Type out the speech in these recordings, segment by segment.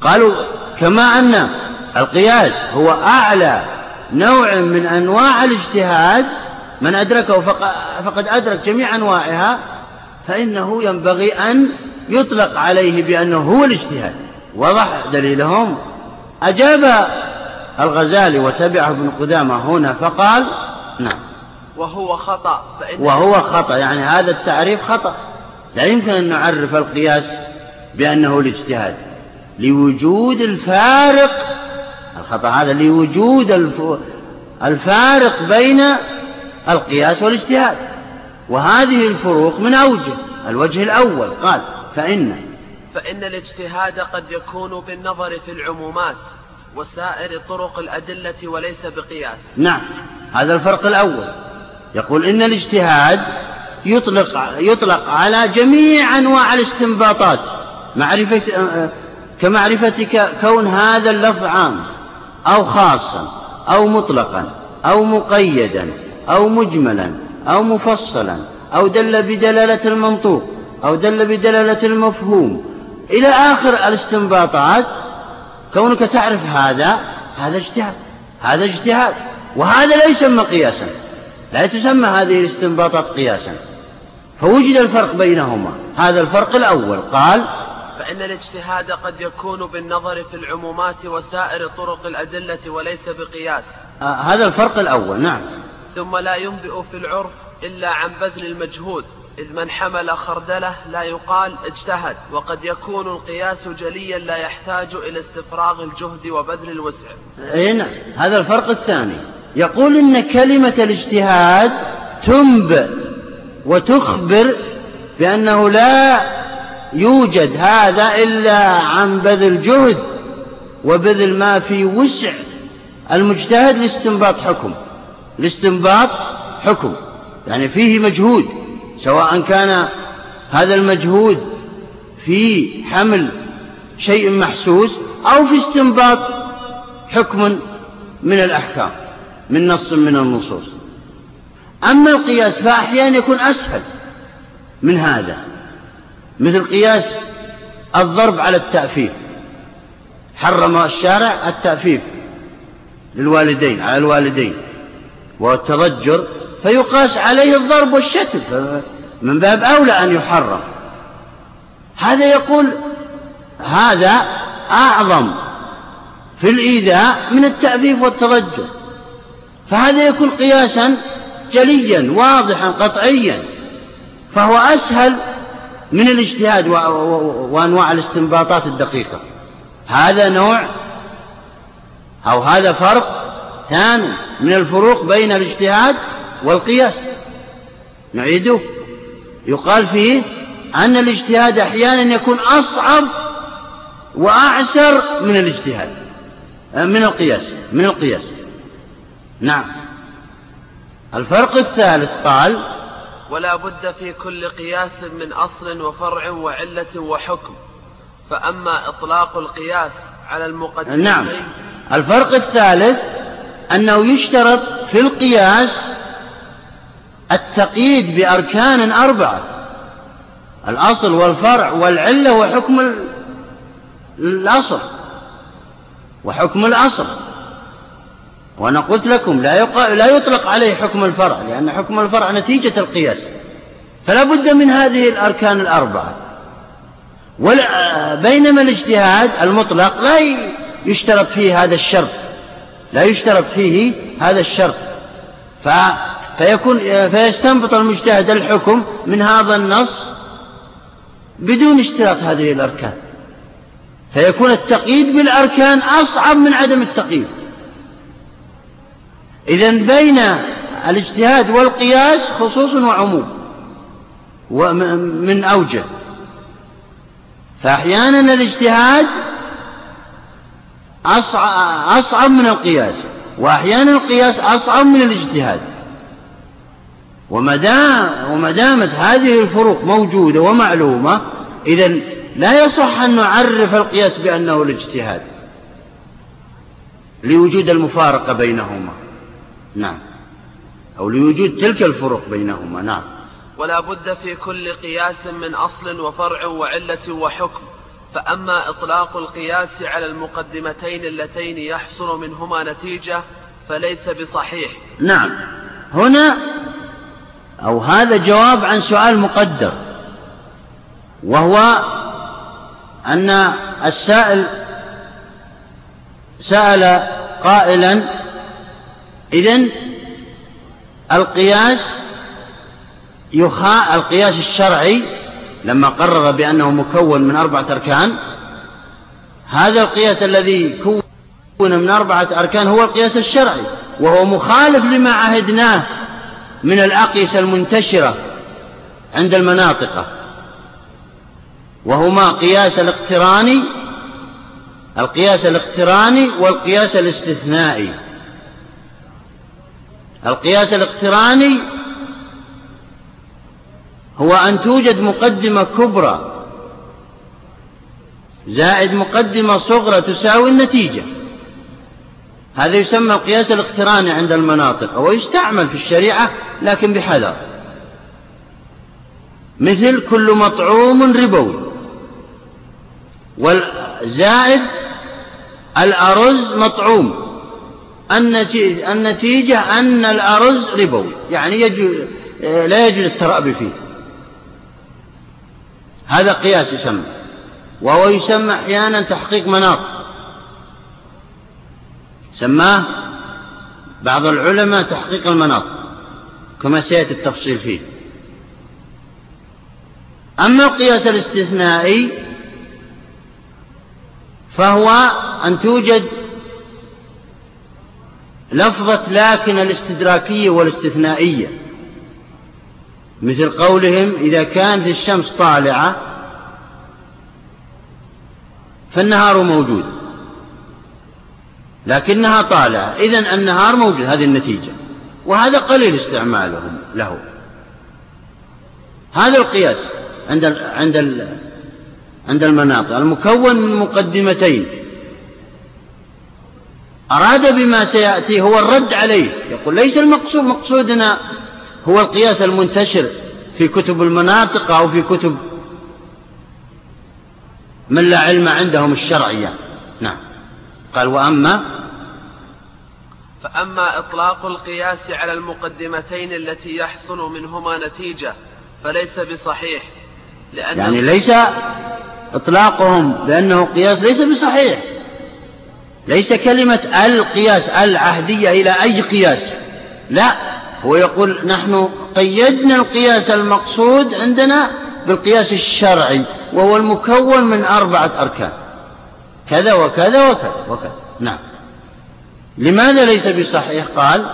قالوا كما أن القياس هو أعلى نوع من أنواع الاجتهاد من أدركه فقد أدرك جميع أنواعها فإنه ينبغي أن يطلق عليه بأنه هو الاجتهاد. وضح دليلهم؟ أجاب الغزالي وتبعه ابن قدامة هنا فقال نعم. وهو خطأ فإن وهو خطأ يعني هذا التعريف خطأ. لا يمكن أن نعرف القياس بأنه الاجتهاد. لوجود الفارق الخطأ هذا لوجود الفارق بين القياس والاجتهاد. وهذه الفروق من أوجه الوجه الأول. قال فإن فإن الاجتهاد قد يكون بالنظر في العمومات وسائر طرق الأدلة وليس بقياس. نعم هذا الفرق الأول. يقول إن الاجتهاد يطلق, يطلق على جميع أنواع الاستنباطات. معرفة كمعرفتك كون هذا اللفظ عام أو خاصا أو مطلقا أو مقيدا أو مجملا أو مفصلا أو دل بدلالة المنطوق أو دل بدلالة المفهوم. إلى آخر الاستنباطات كونك تعرف هذا هذا اجتهاد هذا اجتهاد وهذا لا يسمى قياسا لا تسمى هذه الاستنباطات قياسا. فوجد الفرق بينهما. هذا الفرق الأول. قال فإن الاجتهاد قد يكون بالنظر في العمومات وسائر طرق الأدلة وليس بقياس. آه هذا الفرق الأول نعم. ثم لا ينبئ في العرف إلا عن بذل المجهود. إذ من حمل خردلة لا يقال اجتهد وقد يكون القياس جليا لا يحتاج إلى استفراغ الجهد وبذل الوسع. أي نعم هذا الفرق الثاني. يقول إن كلمة الاجتهاد تنبئ وتخبر بأنه لا يوجد هذا إلا عن بذل جهد وبذل ما في وسع المجتهد لاستنباط حكم لاستنباط حكم يعني فيه مجهود سواء كان هذا المجهود في حمل شيء محسوس أو في استنباط حكم من الأحكام من نص من النصوص. أما القياس فأحيانا يكون أسهل من هذا. مثل قياس الضرب على التأفيف حرم الشارع التأفيف للوالدين على الوالدين. والتضجر فيقاس عليه الضرب والشتم من باب أولى أن يحرم. هذا يقول هذا أعظم في الإيذاء من التأفيف والتضجر. فهذا يكون قياسا جليا واضحا قطعيا. فهو أسهل من الاجتهاد وأنواع الاستنباطات الدقيقة. هذا نوع أو هذا فرق ثاني من الفروق بين الاجتهاد والقياس. نعيده. يقال فيه أن الاجتهاد أحيانا يكون أصعب وأعسر من الاجتهاد من القياس من القياس. نعم. الفرق الثالث قال ولا بد في كل قياس من أصل وفرع وعلة وحكم. فأما إطلاق القياس على المقدمين نعم. الفرق الثالث أنه يشترط في القياس التقييد بأركان أربعة. الأصل والفرع والعلة وحكم الأصل. وحكم الأصل. وأنا قلت لكم لا, لا يطلق عليه حكم الفرع لأن حكم الفرع نتيجة القياس. فلا بد من هذه الأركان الأربعة. بينما الاجتهاد المطلق لا يشترط فيه هذا الشرط. لا يشترط فيه هذا الشرط. ف فيكون فيستنبط المجتهد الحكم من هذا النص بدون اشتراط هذه الأركان. فيكون التقييد بالأركان أصعب من عدم التقييد. إذا بين الاجتهاد والقياس خصوص وعموم ومن أوجه. فأحيانا الاجتهاد أصعب من القياس وأحيانا القياس أصعب من الاجتهاد. وما دامت هذه الفروق موجودة ومعلومة إذا لا يصح أن نعرف القياس بأنه الاجتهاد لوجود المفارقة بينهما. نعم. أو لوجود تلك الفروق بينهما نعم. ولا بد في كل قياس من أصل وفرع وعلة وحكم. فأما إطلاق القياس على المقدمتين اللتين يحصل منهما نتيجة فليس بصحيح. نعم. هنا أو هذا جواب عن سؤال مقدر وهو أن السائل سأل قائلا إذن القياس يخا القياس الشرعي لما قرر بأنه مكون من أربعة أركان هذا القياس الذي كون من أربعة أركان هو القياس الشرعي وهو مخالف لما عهدناه من الأقيسة المنتشرة عند المناطق. وهما قياس الاقتراني القياس الاقتراني والقياس الاستثنائي. القياس الاقتراني هو أن توجد مقدمة كبرى زائد مقدمة صغرى تساوي النتيجة. هذا يسمى القياس الاقتراني عند المناطق ويستعمل في الشريعة لكن بحذر. مثل كل مطعوم ربوي. والزائد الأرز مطعوم. النتيجة أن الأرز ربوي يعني يجوز لا يجوز الترأب فيه. هذا قياس يسمى. وهو يسمى أحيانا تحقيق مناط. سماه بعض العلماء تحقيق المناط كما سيأتي التفصيل فيه. أما القياس الاستثنائي فهو أن توجد لفظة لكن الاستدراكية والاستثنائية. مثل قولهم إذا كانت الشمس طالعة فالنهار موجود. لكنها طالعة. إذن النهار موجود. هذه النتيجة. وهذا قليل استعمالهم له. هذا القياس عند عند عند المناطق. المكون من مقدمتين. أراد بما سيأتي هو الرد عليه. يقول ليس المقصود مقصودنا هو القياس المنتشر في كتب المناطق أو في كتب من لا علم عندهم الشرعية. نعم. قال وأما فأما إطلاق القياس على المقدمتين التي يحصل منهما نتيجة فليس بصحيح. لأن يعني ليس إطلاقهم بأنه قياس ليس بصحيح. ليس كلمة القياس العهدية إلى أي قياس. لا هو يقول نحن قيدنا القياس المقصود عندنا بالقياس الشرعي وهو المكون من أربعة أركان. كذا وكذا وكذا وكذا. نعم. لماذا ليس بصحيح؟ قال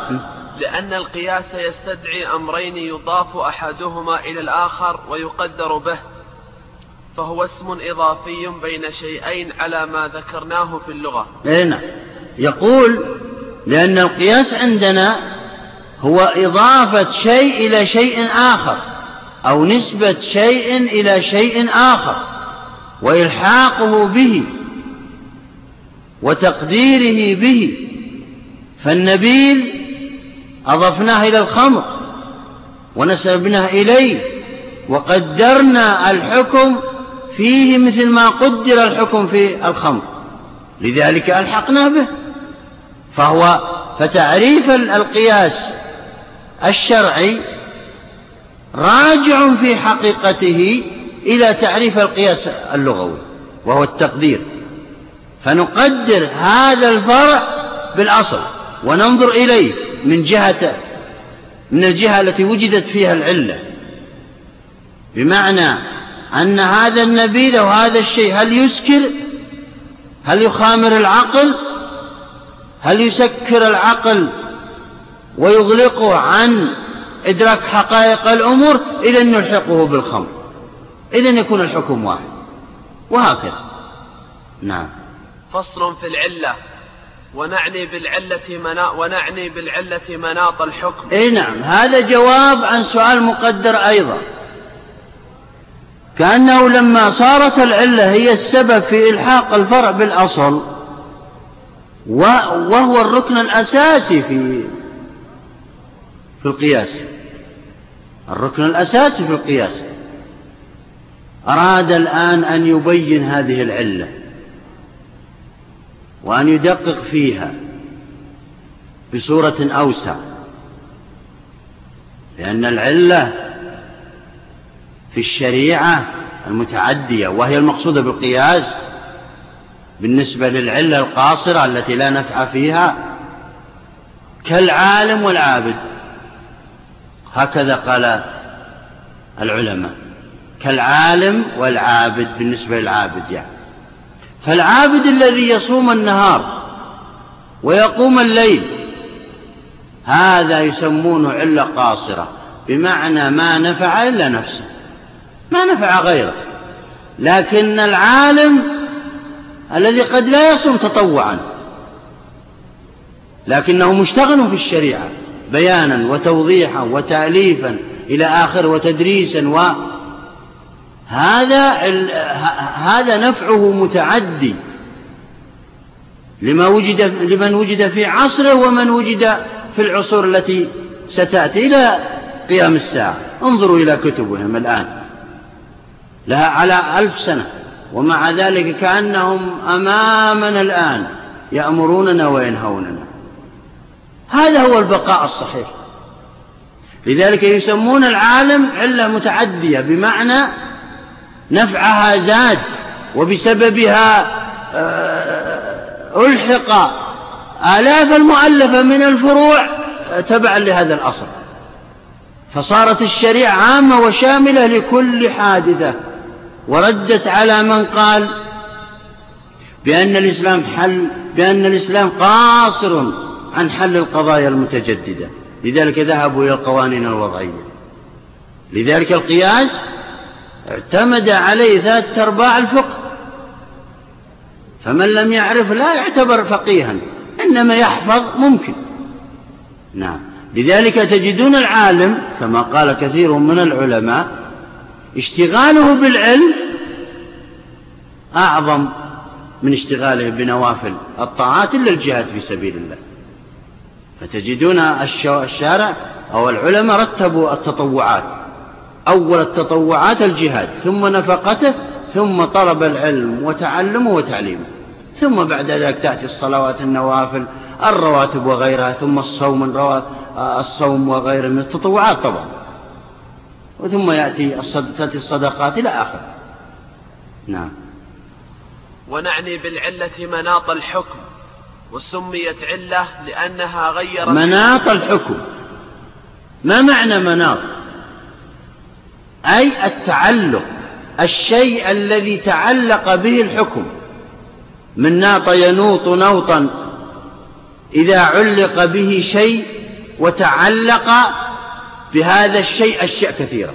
لأن القياس يستدعي أمرين يضاف أحدهما إلى الآخر ويقدر به. فهو اسم إضافي بين شيئين على ما ذكرناه في اللغة. إيه نعم. يقول لأن القياس عندنا هو إضافة شيء إلى شيء آخر أو نسبة شيء إلى شيء آخر وإلحاقه به وتقديره به فالنبيذ أضفناه إلى الخمر ونسبناه إليه وقدرنا الحكم فيه مثل ما قدر الحكم في الخمر. لذلك ألحقنا به. فهو فتعريف القياس الشرعي راجع في حقيقته إلى تعريف القياس اللغوي وهو التقدير. فنقدر هذا الفرع بالأصل وننظر إليه من جهة من الجهة التي وجدت فيها العلة. بمعنى أن هذا النبيذ أو هذا الشيء. هل يسكر؟ هل يخامر العقل؟ هل يسكر العقل ويغلقه عن إدراك حقائق الأمور؟ إذا نلحقه بالخمر. إذا يكون الحكم واحد. وهكذا. نعم. فصل في العلة. ونعني بالعلة منا ونعني بالعلة مناط الحكم. اي نعم. هذا جواب عن سؤال مقدر أيضا. كأنه لما صارت العلة هي السبب في إلحاق الفرع بالأصل وهو الركن الأساسي في في القياس. الركن الأساسي في القياس. أراد الآن أن يبين هذه العلة وأن يدقق فيها بصورة أوسع لأن العلة في الشريعة المتعدية وهي المقصودة بالقياس بالنسبة للعلة القاصرة التي لا نفع فيها كالعالم والعابد. هكذا قال العلماء كالعالم والعابد بالنسبة للعابد يعني. فالعابد الذي يصوم النهار ويقوم الليل هذا يسمونه علة قاصرة بمعنى ما نفع إلا نفسه. ما نفع غيره. لكن العالم الذي قد لا يصوم تطوعا. لكنه مشتغل في الشريعة بيانا وتوضيحا وتأليفا إلى آخر وتدريسا و هذا هذا نفعه متعدي لما وجد لمن وجد في عصره ومن وجد في العصور التي ستأتي إلى قيام الساعة. انظروا إلى كتبهم الآن. لها على ألف سنة. ومع ذلك كأنهم أمامنا الآن يأمروننا وينهوننا. هذا هو البقاء الصحيح. لذلك يسمون العالم علة متعدية بمعنى نفعها زاد وبسببها آه، ألحق آلاف المؤلفة من الفروع تبعا لهذا الأصل. فصارت الشريعة عامة وشاملة لكل حادثة. وردت على من قال بأن الإسلام حل بأن الإسلام قاصر عن حل القضايا المتجددة. لذلك ذهبوا إلى القوانين الوضعية. لذلك القياس اعتمد عليه ثلاثة أرباع الفقه. فمن لم يعرف لا يعتبر فقيها إنما يحفظ ممكن. نعم. لذلك تجدون العالم كما قال كثير من العلماء اشتغاله بالعلم أعظم من اشتغاله بنوافل الطاعات إلا الجهاد في سبيل الله. فتجدون الشارع أو العلماء رتبوا التطوعات. أول التطوعات الجهاد ثم نفقته ثم طلب العلم وتعلمه وتعليمه. ثم بعد ذلك تأتي الصلوات النوافل الرواتب وغيرها ثم الصوم الصوم وغيره من التطوعات طبعا. وثم يأتي تأتي الصدقات إلى آخر نعم. ونعني بالعلة مناط الحكم وسميت علة لأنها غيرت مناط الحكم. ما معنى مناط؟ أي التعلق الشيء الذي تعلق به الحكم. من ناط ينوط نوطا إذا علق به شيء وتعلق بهذا الشيء أشياء كثيرة.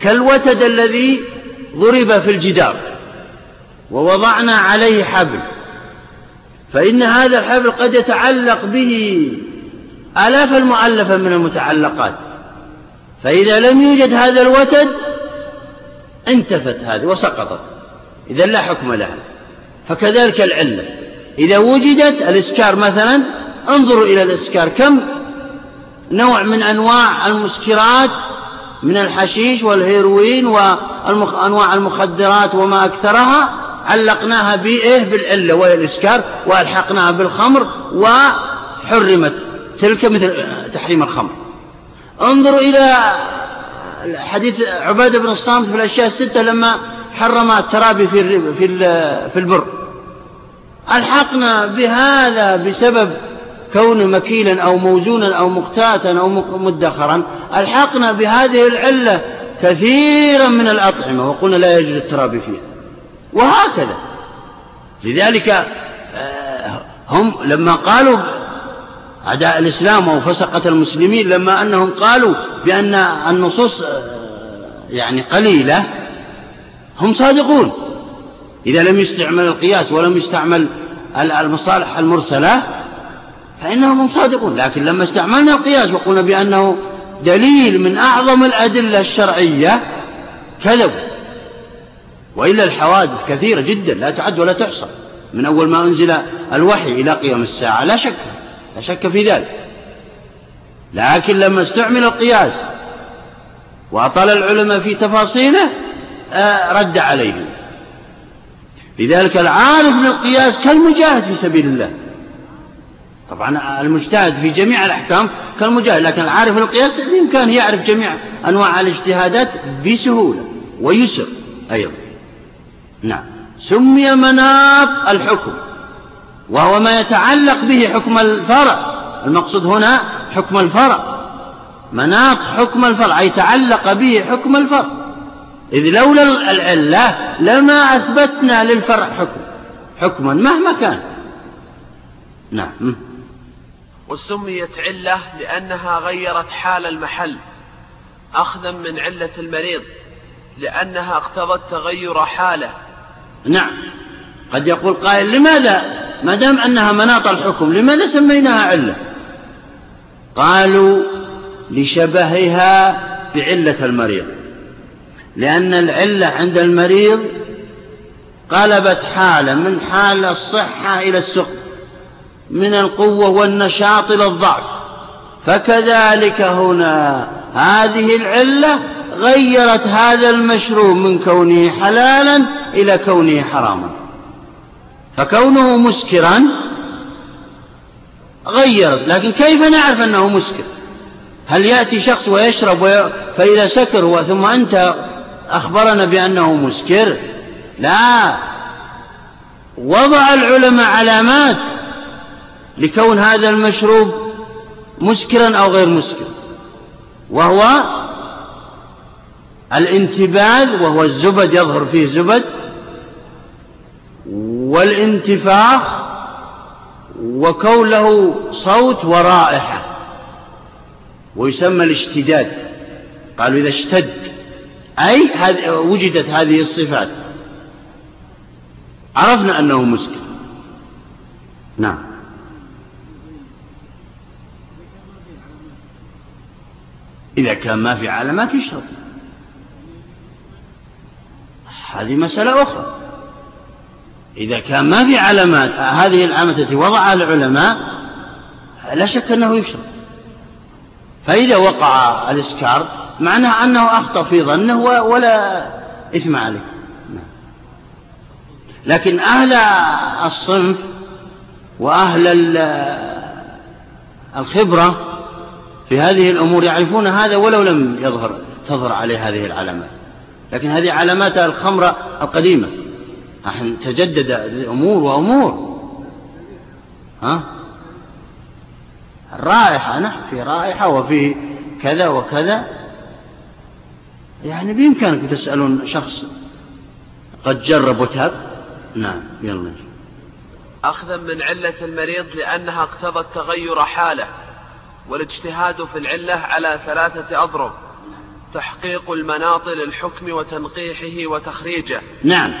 كالوتد الذي ضرب في الجدار ووضعنا عليه حبل. فإن هذا الحبل قد يتعلق به آلاف المؤلفة من المتعلقات. فإذا لم يوجد هذا الوتد انتفت هذه وسقطت. إذا لا حكم لها. فكذلك العلة. إذا وجدت الإسكار مثلا انظروا إلى الإسكار كم؟ نوع من أنواع المسكرات من الحشيش والهيروين وأنواع المخدرات وما أكثرها. علقناها بإيه؟ بالعلة وهي الإسكار وألحقناها بالخمر وحرمت تلك مثل تحريم الخمر. انظروا إلى حديث عبادة بن الصامت في الأشياء الستة لما حرم الترابي في في في البر. ألحقنا بهذا بسبب كون مكيلا أو موزونا أو مقتاتا أو مدخرا ألحقنا بهذه العلة كثيرا من الأطعمة وقلنا لا يجوز الترابي فيها. وهكذا. لذلك آه، هم لما قالوا أعداء الإسلام أو فسقة المسلمين لما أنهم قالوا بأن النصوص آه، يعني قليلة هم صادقون. إذا لم يستعمل القياس ولم يستعمل المصالح المرسلة فإنهم هم صادقون لكن لما استعملنا القياس وقلنا بأنه دليل من أعظم الأدلة الشرعية كذبوا. وإلا الحوادث كثيرة جدا لا تعد ولا تحصى. من أول ما أنزل الوحي إلى قيام الساعة لا شك لا شك في ذلك. لكن لما استعمل القياس وأطال العلماء في تفاصيله آه، رد عليه لذلك العارف بالقياس كالمجاهد في سبيل الله. طبعا المجتهد في جميع الأحكام كالمجاهد لكن العارف بالقياس بإمكانه يعرف جميع أنواع الاجتهادات بسهولة ويسر أيضا. نعم. سمي مناط الحكم وهو ما يتعلق به حكم الفرع. المقصود هنا حكم الفرع. مناط حكم الفرع أي تعلق به حكم الفرع. إذ لولا العلة لما أثبتنا للفرع حكم حكما مهما كان. نعم. وسميت علة لأنها غيرت حال المحل أخذا من علة المريض لأنها اقتضت تغير حاله. نعم قد يقول قائل لماذا؟ ما دام أنها مناط الحكم لماذا سميناها علة؟ قالوا لشبهها بعلة المريض لأن العلة عند المريض قلبت حالة من حال الصحة إلى السقم من القوة والنشاط إلى الضعف. فكذلك هنا هذه العلة غيرت هذا المشروب من كونه حلالا إلى كونه حراما. فكونه مسكرا غيرت لكن كيف نعرف أنه مسكر؟ هل يأتي شخص ويشرب فإذا سكر ثم أنت أخبرنا بأنه مسكر؟ لا. وضع العلماء علامات لكون هذا المشروب مسكرا أو غير مسكر وهو الانتباذ وهو الزبد يظهر فيه زبد والانتفاخ وكون له صوت ورائحة ويسمى الاشتداد. قالوا إذا اشتد أي وجدت هذه الصفات. عرفنا أنه مسكر. نعم. إذا كان ما في علامات يشرب هذه مسألة أخرى. إذا كان ما في علامات هذه العلامات التي وضعها العلماء لا شك أنه يشرب. فإذا وقع الإسكار معناه أنه أخطأ في ظنه ولا إثم عليه. نعم. لكن أهل الصنف وأهل الخبرة في هذه الأمور يعرفون هذا ولو لم يظهر تظهر عليه هذه العلامات. لكن هذه علامات الخمرة القديمة. نحن تجدد أمور وأمور. ها؟ الرائحة نعم في رائحة وفي كذا وكذا. يعني بإمكانكم تسألون شخص قد جرب وتاب؟ نعم يلا. أخذا من علة المريض لأنها اقتضت تغير حالة. والاجتهاد في العلة على ثلاثة أضرب. تحقيق المناط للحكم وتنقيحه وتخريجه. نعم.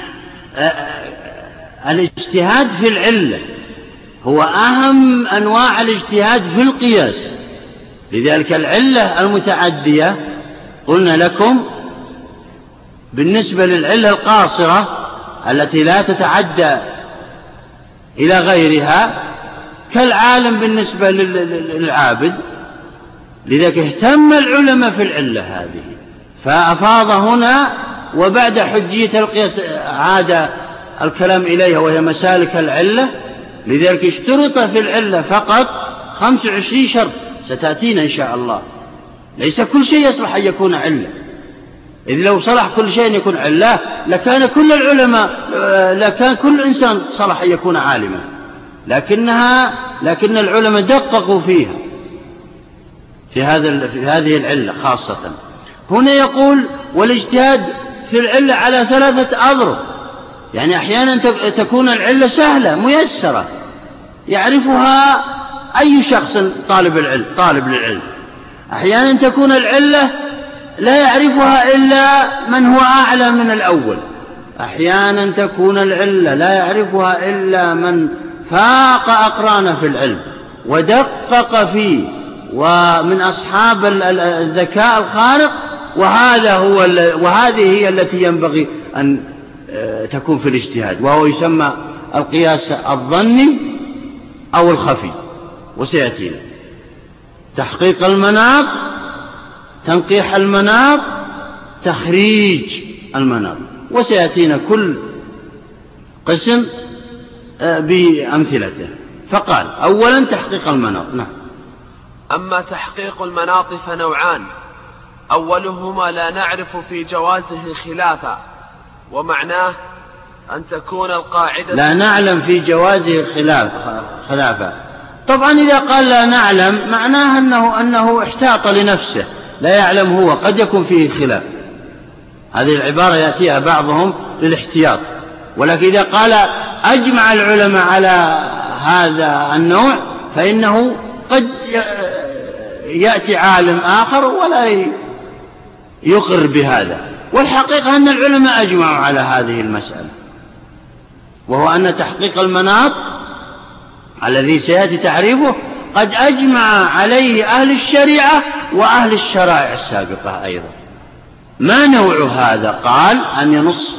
الاجتهاد في العلة هو أهم أنواع الاجتهاد في القياس. لذلك العلة المتعدية قلنا لكم بالنسبة للعلة القاصرة التي لا تتعدى إلى غيرها كالعالم بالنسبة للعابد. لذلك اهتم العلماء في العلة هذه. فأفاض هنا وبعد حجية القياس عاد الكلام إليها وهي مسالك العلة. لذلك اشترط في العلة فقط خمس وعشرين شرط ستأتينا إن شاء الله. ليس كل شيء يصلح أن يكون علة. إذ لو صلح كل شيء يكون علة لكان كل العلماء لكان كل إنسان صلح أن يكون عالما. لكنها لكن العلماء دققوا فيها في هذا في هذه العلة خاصة. هنا يقول والاجتهاد في العلة على ثلاثة أضرب. يعني أحيانا تكون العلة سهلة ميسرة. يعرفها أي شخص طالب العلم طالب للعلم. أحيانا تكون العلة لا يعرفها إلا من هو أعلى من الأول. أحيانا تكون العلة لا يعرفها إلا من فاق أقرانه في العلم ودقق فيه ومن أصحاب الذكاء الخارق وهذا هو وهذه هي التي ينبغي أن آه، تكون في الاجتهاد وهو يسمى القياس الظني أو الخفي وسيأتينا تحقيق المناط تنقيح المناط تخريج المناط وسيأتينا كل قسم بأمثلته. فقال أولا تحقيق المناط. نعم. أما تحقيق المناط فنوعان. أولهما لا نعرف في جوازه خلافا ومعناه أن تكون القاعدة لا نعلم في جوازه خلاف خلافا. طبعا إذا قال لا نعلم معناه أنه أنه احتاط لنفسه. لا يعلم هو قد يكون فيه خلاف. هذه العبارة يأتيها بعضهم للاحتياط. ولكن إذا قال أجمع العلماء على هذا النوع فإنه قد يأتي عالم آخر ولا يقر بهذا. والحقيقة أن العلماء أجمعوا على هذه المسألة وهو أن تحقيق المناط الذي سيأتي تعريفه قد أجمع عليه أهل الشريعة وأهل الشرائع السابقة أيضا. ما نوع هذا؟ قال أن ينص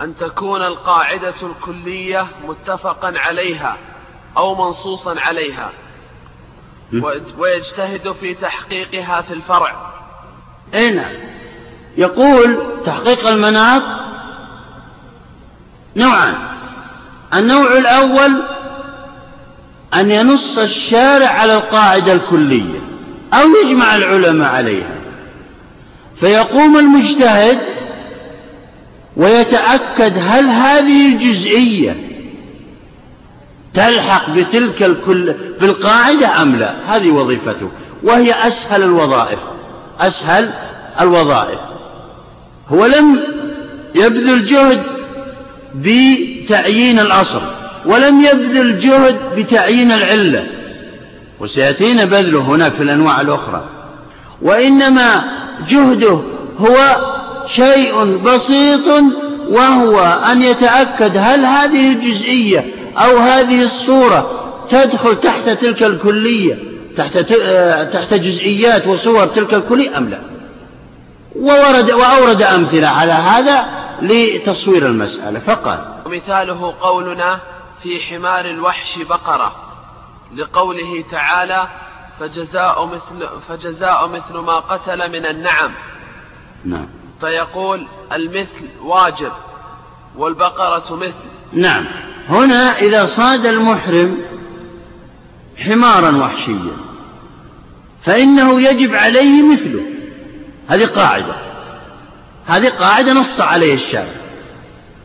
أن تكون القاعدة الكلية متفقا عليها أو منصوصا عليها. ويجتهد في تحقيقها في الفرع. أي نعم. يقول تحقيق المناط نوعان. النوع الأول أن ينص الشارع على القاعدة الكلية أو يجمع العلماء عليها. فيقوم المجتهد ويتأكد هل هذه الجزئية تلحق بتلك الكل بالقاعدة أم لا. هذه وظيفته. وهي أسهل الوظائف. أسهل الوظائف. هو لم يبذل جهد بتعيين الأصل ولم يبذل جهد بتعيين العلة. وسيأتينا بذله هناك في الأنواع الأخرى. وإنما جهده هو شيء بسيط وهو أن يتأكد هل هذه الجزئية أو هذه الصورة تدخل تحت تلك الكلية تحت تحت جزئيات وصور تلك الكلية أم لا. وورد وأورد أمثلة على هذا لتصوير المسألة. فقال ومثاله قولنا في حمار الوحش بقرة. لقوله تعالى فجزاء مثل, فجزاء مثل ما قتل من النعم. نعم. فيقول المثل واجب والبقرة مثل. نعم. هنا إذا صاد المحرم حمارا وحشيا فإنه يجب عليه مثله. هذه قاعدة. هذه قاعدة نص عليه الشارع.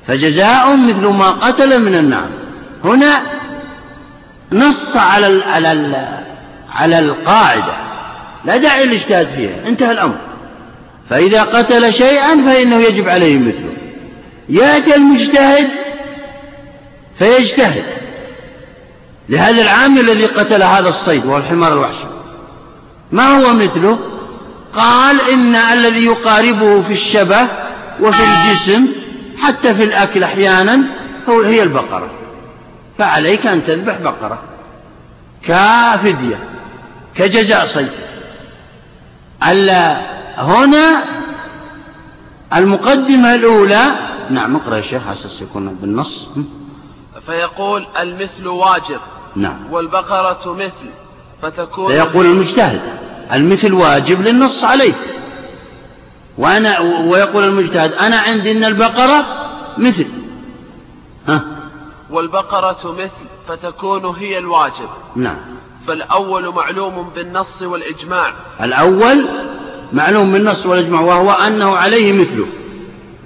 فجزاء مثل ما قتل من النعم. هنا نص على ال على ال على القاعدة. لا داعي للاجتهاد فيها. انتهى الأمر. فإذا قتل شيئا فإنه يجب عليه مثله. يأتي المجتهد فيجتهد. لهذا العام الذي قتل هذا الصيد وهو الحمار الوحشي. ما هو مثله؟ قال إن الذي يقاربه في الشبه وفي الجسم حتى في الأكل أحيانا هو هي البقرة. فعليك أن تذبح بقرة. كفدية كجزاء صيد. ألا هنا المقدمة الأولى. نعم اقرأ يا شيخ أساس يكون بالنص. فيقول المثل واجب. نعم. والبقرة مثل فتكون فيقول المجتهد المثل واجب للنص عليه. وأنا ويقول المجتهد أنا عندي أن البقرة مثل. ها؟ والبقرة مثل فتكون هي الواجب. نعم. فالأول معلوم بالنص والإجماع. الأول معلوم بالنص والإجماع وهو أنه عليه مثله.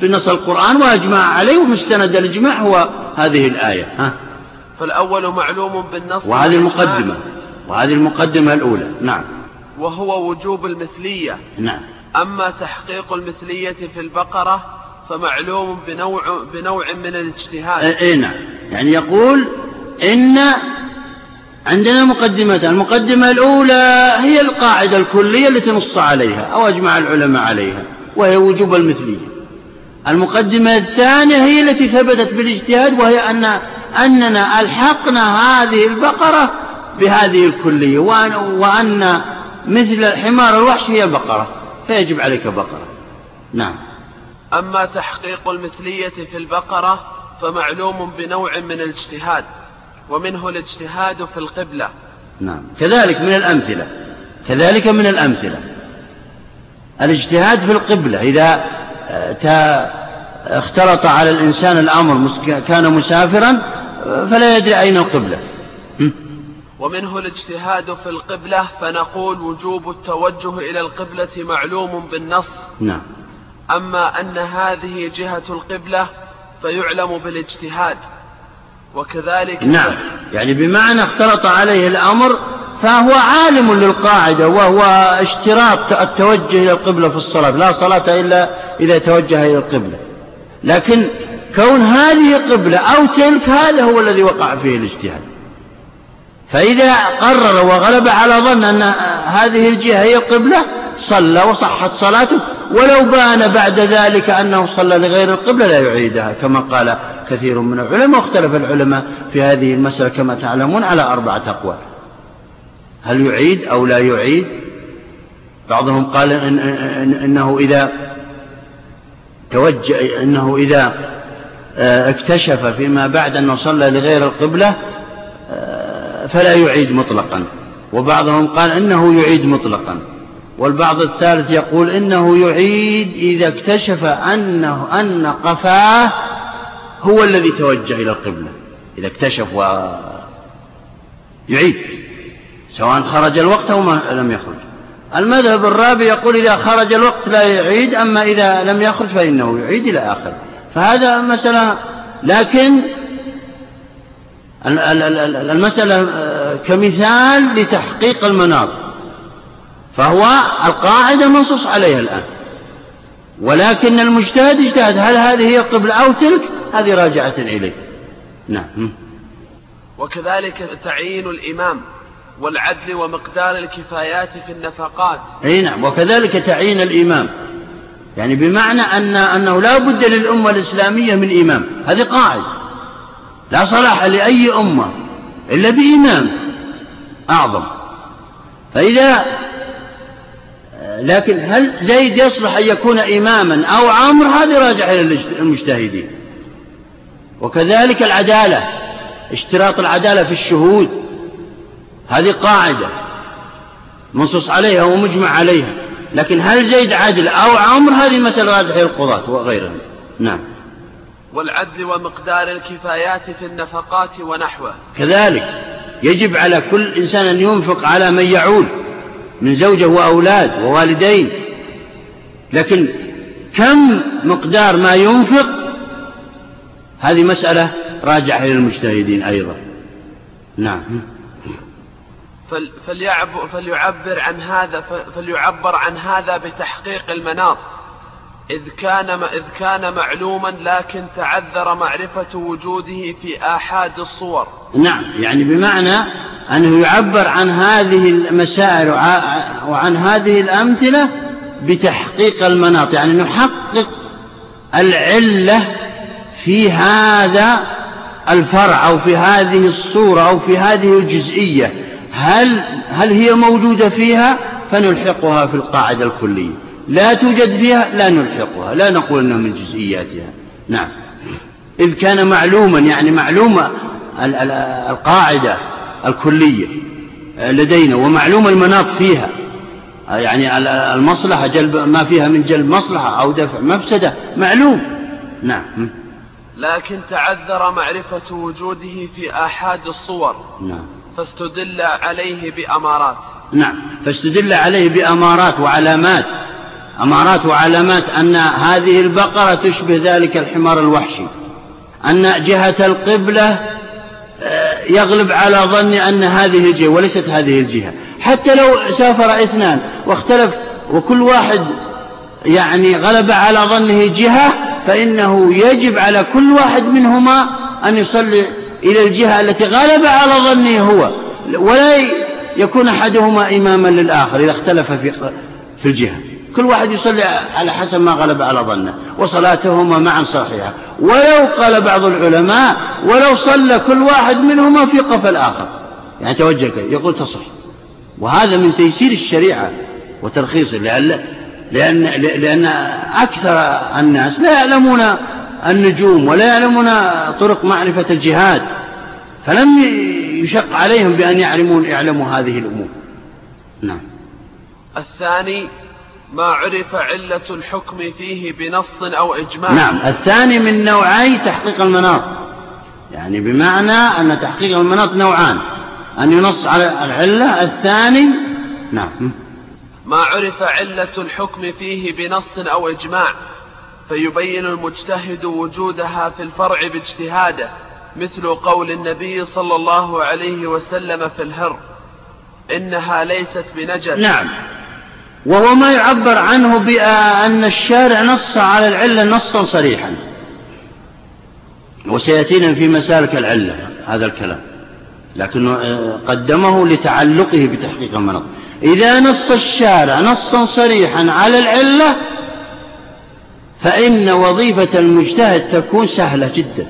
بنص القرآن وأجمع عليه ومستند الإجماع هو هذه الآية ها؟ فالأول معلوم بالنص وهذه المقدمة وهذه المقدمة الأولى نعم. وهو وجوب المثلية. نعم. أما تحقيق المثلية في البقرة فمعلوم بنوع, بنوع من الاجتهاد. اي نعم. يعني يقول إن عندنا مقدمتان. المقدمة الأولى هي القاعدة الكلية التي نص عليها أو أجمع العلماء عليها وهي وجوب المثلية. المقدمة الثانية هي التي ثبتت بالاجتهاد وهي أن أننا ألحقنا هذه البقرة بهذه الكلية وأن, وأن مثل الحمار الوحش هي البقرة فيجب عليك بقرة. نعم. أما تحقيق المثلية في البقرة فمعلوم بنوع من الاجتهاد. ومنه الاجتهاد في القبلة. نعم. كذلك من الأمثلة. كذلك من الأمثلة. الاجتهاد في القبلة. إذا اختلط على الإنسان الأمر كان مسافرا فلا يدري أين القبلة. ومنه الاجتهاد في القبلة فنقول وجوب التوجه إلى القبلة معلوم بالنص. نعم. أما أن هذه جهة القبلة فيعلم بالاجتهاد. وكذلك نعم. يعني بمعنى اختلط عليه الأمر فهو عالم للقاعدة وهو اشتراط التوجه إلى القبلة في الصلاة. لا صلاة إلا إذا توجه إلى القبلة. لكن كون هذه قبلة أو تلك هذا هو الذي وقع فيه الاجتهاد. فإذا قرر وغلب على ظن أن هذه الجهة هي القبلة صلى وصحت صلاته ولو بان بعد ذلك أنه صلى لغير القبلة لا يعيدها كما قال كثير من العلماء واختلف العلماء في هذه المسألة كما تعلمون على أربعة أقوال. هل يعيد أو لا يعيد؟ بعضهم قال إن إن إنه إذا توجه إنه إذا آه، اكتشف فيما بعد أنه صلى لغير القبلة آه، فلا يعيد مطلقا. وبعضهم قال إنه يعيد مطلقا. والبعض الثالث يقول إنه يعيد إذا اكتشف أنه أن قفاه هو الذي توجه إلى القبلة. إذا اكتشف و يعيد سواء خرج الوقت أو ما لم يخرج. المذهب الرابع يقول إذا خرج الوقت لا يعيد أما إذا لم يخرج فإنه يعيد إلى آخره فهذا مسألة لكن المسألة آه، كمثال لتحقيق المناط. فهو القاعدة منصوص عليها الآن. ولكن المجتهد اجتهد هل هذه هي القبلة أو تلك؟ هذه راجعة إليه. نعم. وكذلك تعيين الإمام والعدل ومقدار الكفايات في النفقات. أي نعم وكذلك تعيين الإمام. يعني بمعنى أن أنه لا بد للأمة الإسلامية من إمام. هذه قاعدة. لا صلاح لأي أمة إلا بإمام أعظم. فإذا لكن هل زيد يصلح أن يكون إماما أو عمرو؟ هذه راجع إلى المجتهدين. وكذلك العدالة اشتراط العدالة في الشهود. هذه قاعدة. منصوص عليها ومجمع عليها. لكن هل زيد عدل أو عمرو؟ هذه المسألة راجعة إلى القضاة وغيرهم نعم. والعدل ومقدار الكفايات في النفقات ونحوه. كذلك يجب على كل إنسان أن ينفق على من يعول. من زوجة وأولاد ووالدين. لكن كم مقدار ما ينفق؟ هذه مسألة راجعة إلى المجتهدين أيضا. نعم. فليعبر عن هذا فليعبر عن هذا بتحقيق المناط. إذ كان إذ كان معلوما لكن تعذر معرفة وجوده في آحاد الصور. نعم، يعني بمعنى أنه يعبر عن هذه المسائل وعن هذه الأمثلة بتحقيق المناط. يعني نحقق العلة في هذا الفرع أو في هذه الصورة أو في هذه الجزئية. هل, هل هي موجودة فيها؟ فنلحقها في القاعدة الكلية. لا توجد فيها؟ لا نلحقها. لا نقول أنها من جزئياتها. نعم. إذ كان معلوما يعني معلومة القاعدة الكلية لدينا ومعلوم المناط فيها. يعني المصلحة جلب ما فيها من جلب مصلحة أو دفع مفسدة معلوم. نعم. لكن تعذر معرفة وجوده في آحاد الصور. نعم. فاستدل عليه بأمارات. نعم. فاستدل عليه بأمارات وعلامات. أمارات وعلامات أن هذه البقرة تشبه ذلك الحمار الوحشي. أن جهة القبلة يغلب على ظني أن هذه الجهة وليست هذه الجهة. حتى لو سافر اثنان واختلف وكل واحد يعني غلب على ظنه جهة فإنه يجب على كل واحد منهما أن يصلي إلى الجهة التي غلب على ظنه هو. ولا يكون أحدهما إماما للآخر إذا اختلف في في الجهة. كل واحد يصلي على حسب ما غلب على ظنه وصلاتهما معا صحيحة. ولو قال بعض العلماء ولو صلى كل واحد منهما في قف الآخر. يعني توجه يقول تصح. وهذا من تيسير الشريعة وترخيصه لأن, لأن, لأن أكثر الناس لا يعلمون النجوم ولا يعلمون طرق معرفة الجهاد. فلم يشق عليهم بأن يعلمون يعلموا هذه الأمور. نعم. الثاني ما عرف علة الحكم فيه بنص أو إجماع. نعم الثاني من نوعي تحقيق المناط. يعني بمعنى أن تحقيق المناط نوعان. أن ينص على العلة الثاني نعم. ما عرف علة الحكم فيه بنص أو إجماع. فيبين المجتهد وجودها في الفرع باجتهاده مثل قول النبي صلى الله عليه وسلم في الهر إنها ليست بنجس. نعم. وهو ما يعبر عنه بأن الشارع نص على العلة نصا صريحا. وسيأتينا في مسالك العلة هذا الكلام. لكنه آه، قدمه لتعلقه بتحقيق المناط إذا نص الشارع نصا صريحا على العلة فإن وظيفة المجتهد تكون سهلة جدا.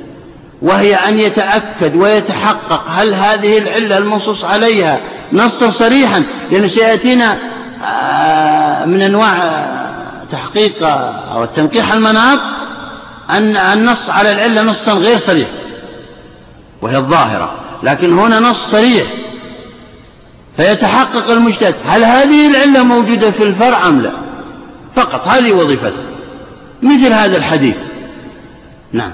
وهي أن يتأكد ويتحقق هل هذه العلة المنصوص عليها نصا صريحا. لأنه سيأتينا من أنواع تحقيق أو التنقيح المناط أن النص على العلة نصا غير صريح وهي الظاهرة لكن هنا نص صريح فيتحقق المجتهد. هل هذه العلة موجودة في الفرع أم لا؟ فقط هذه وظيفته مثل هذا الحديث. نعم.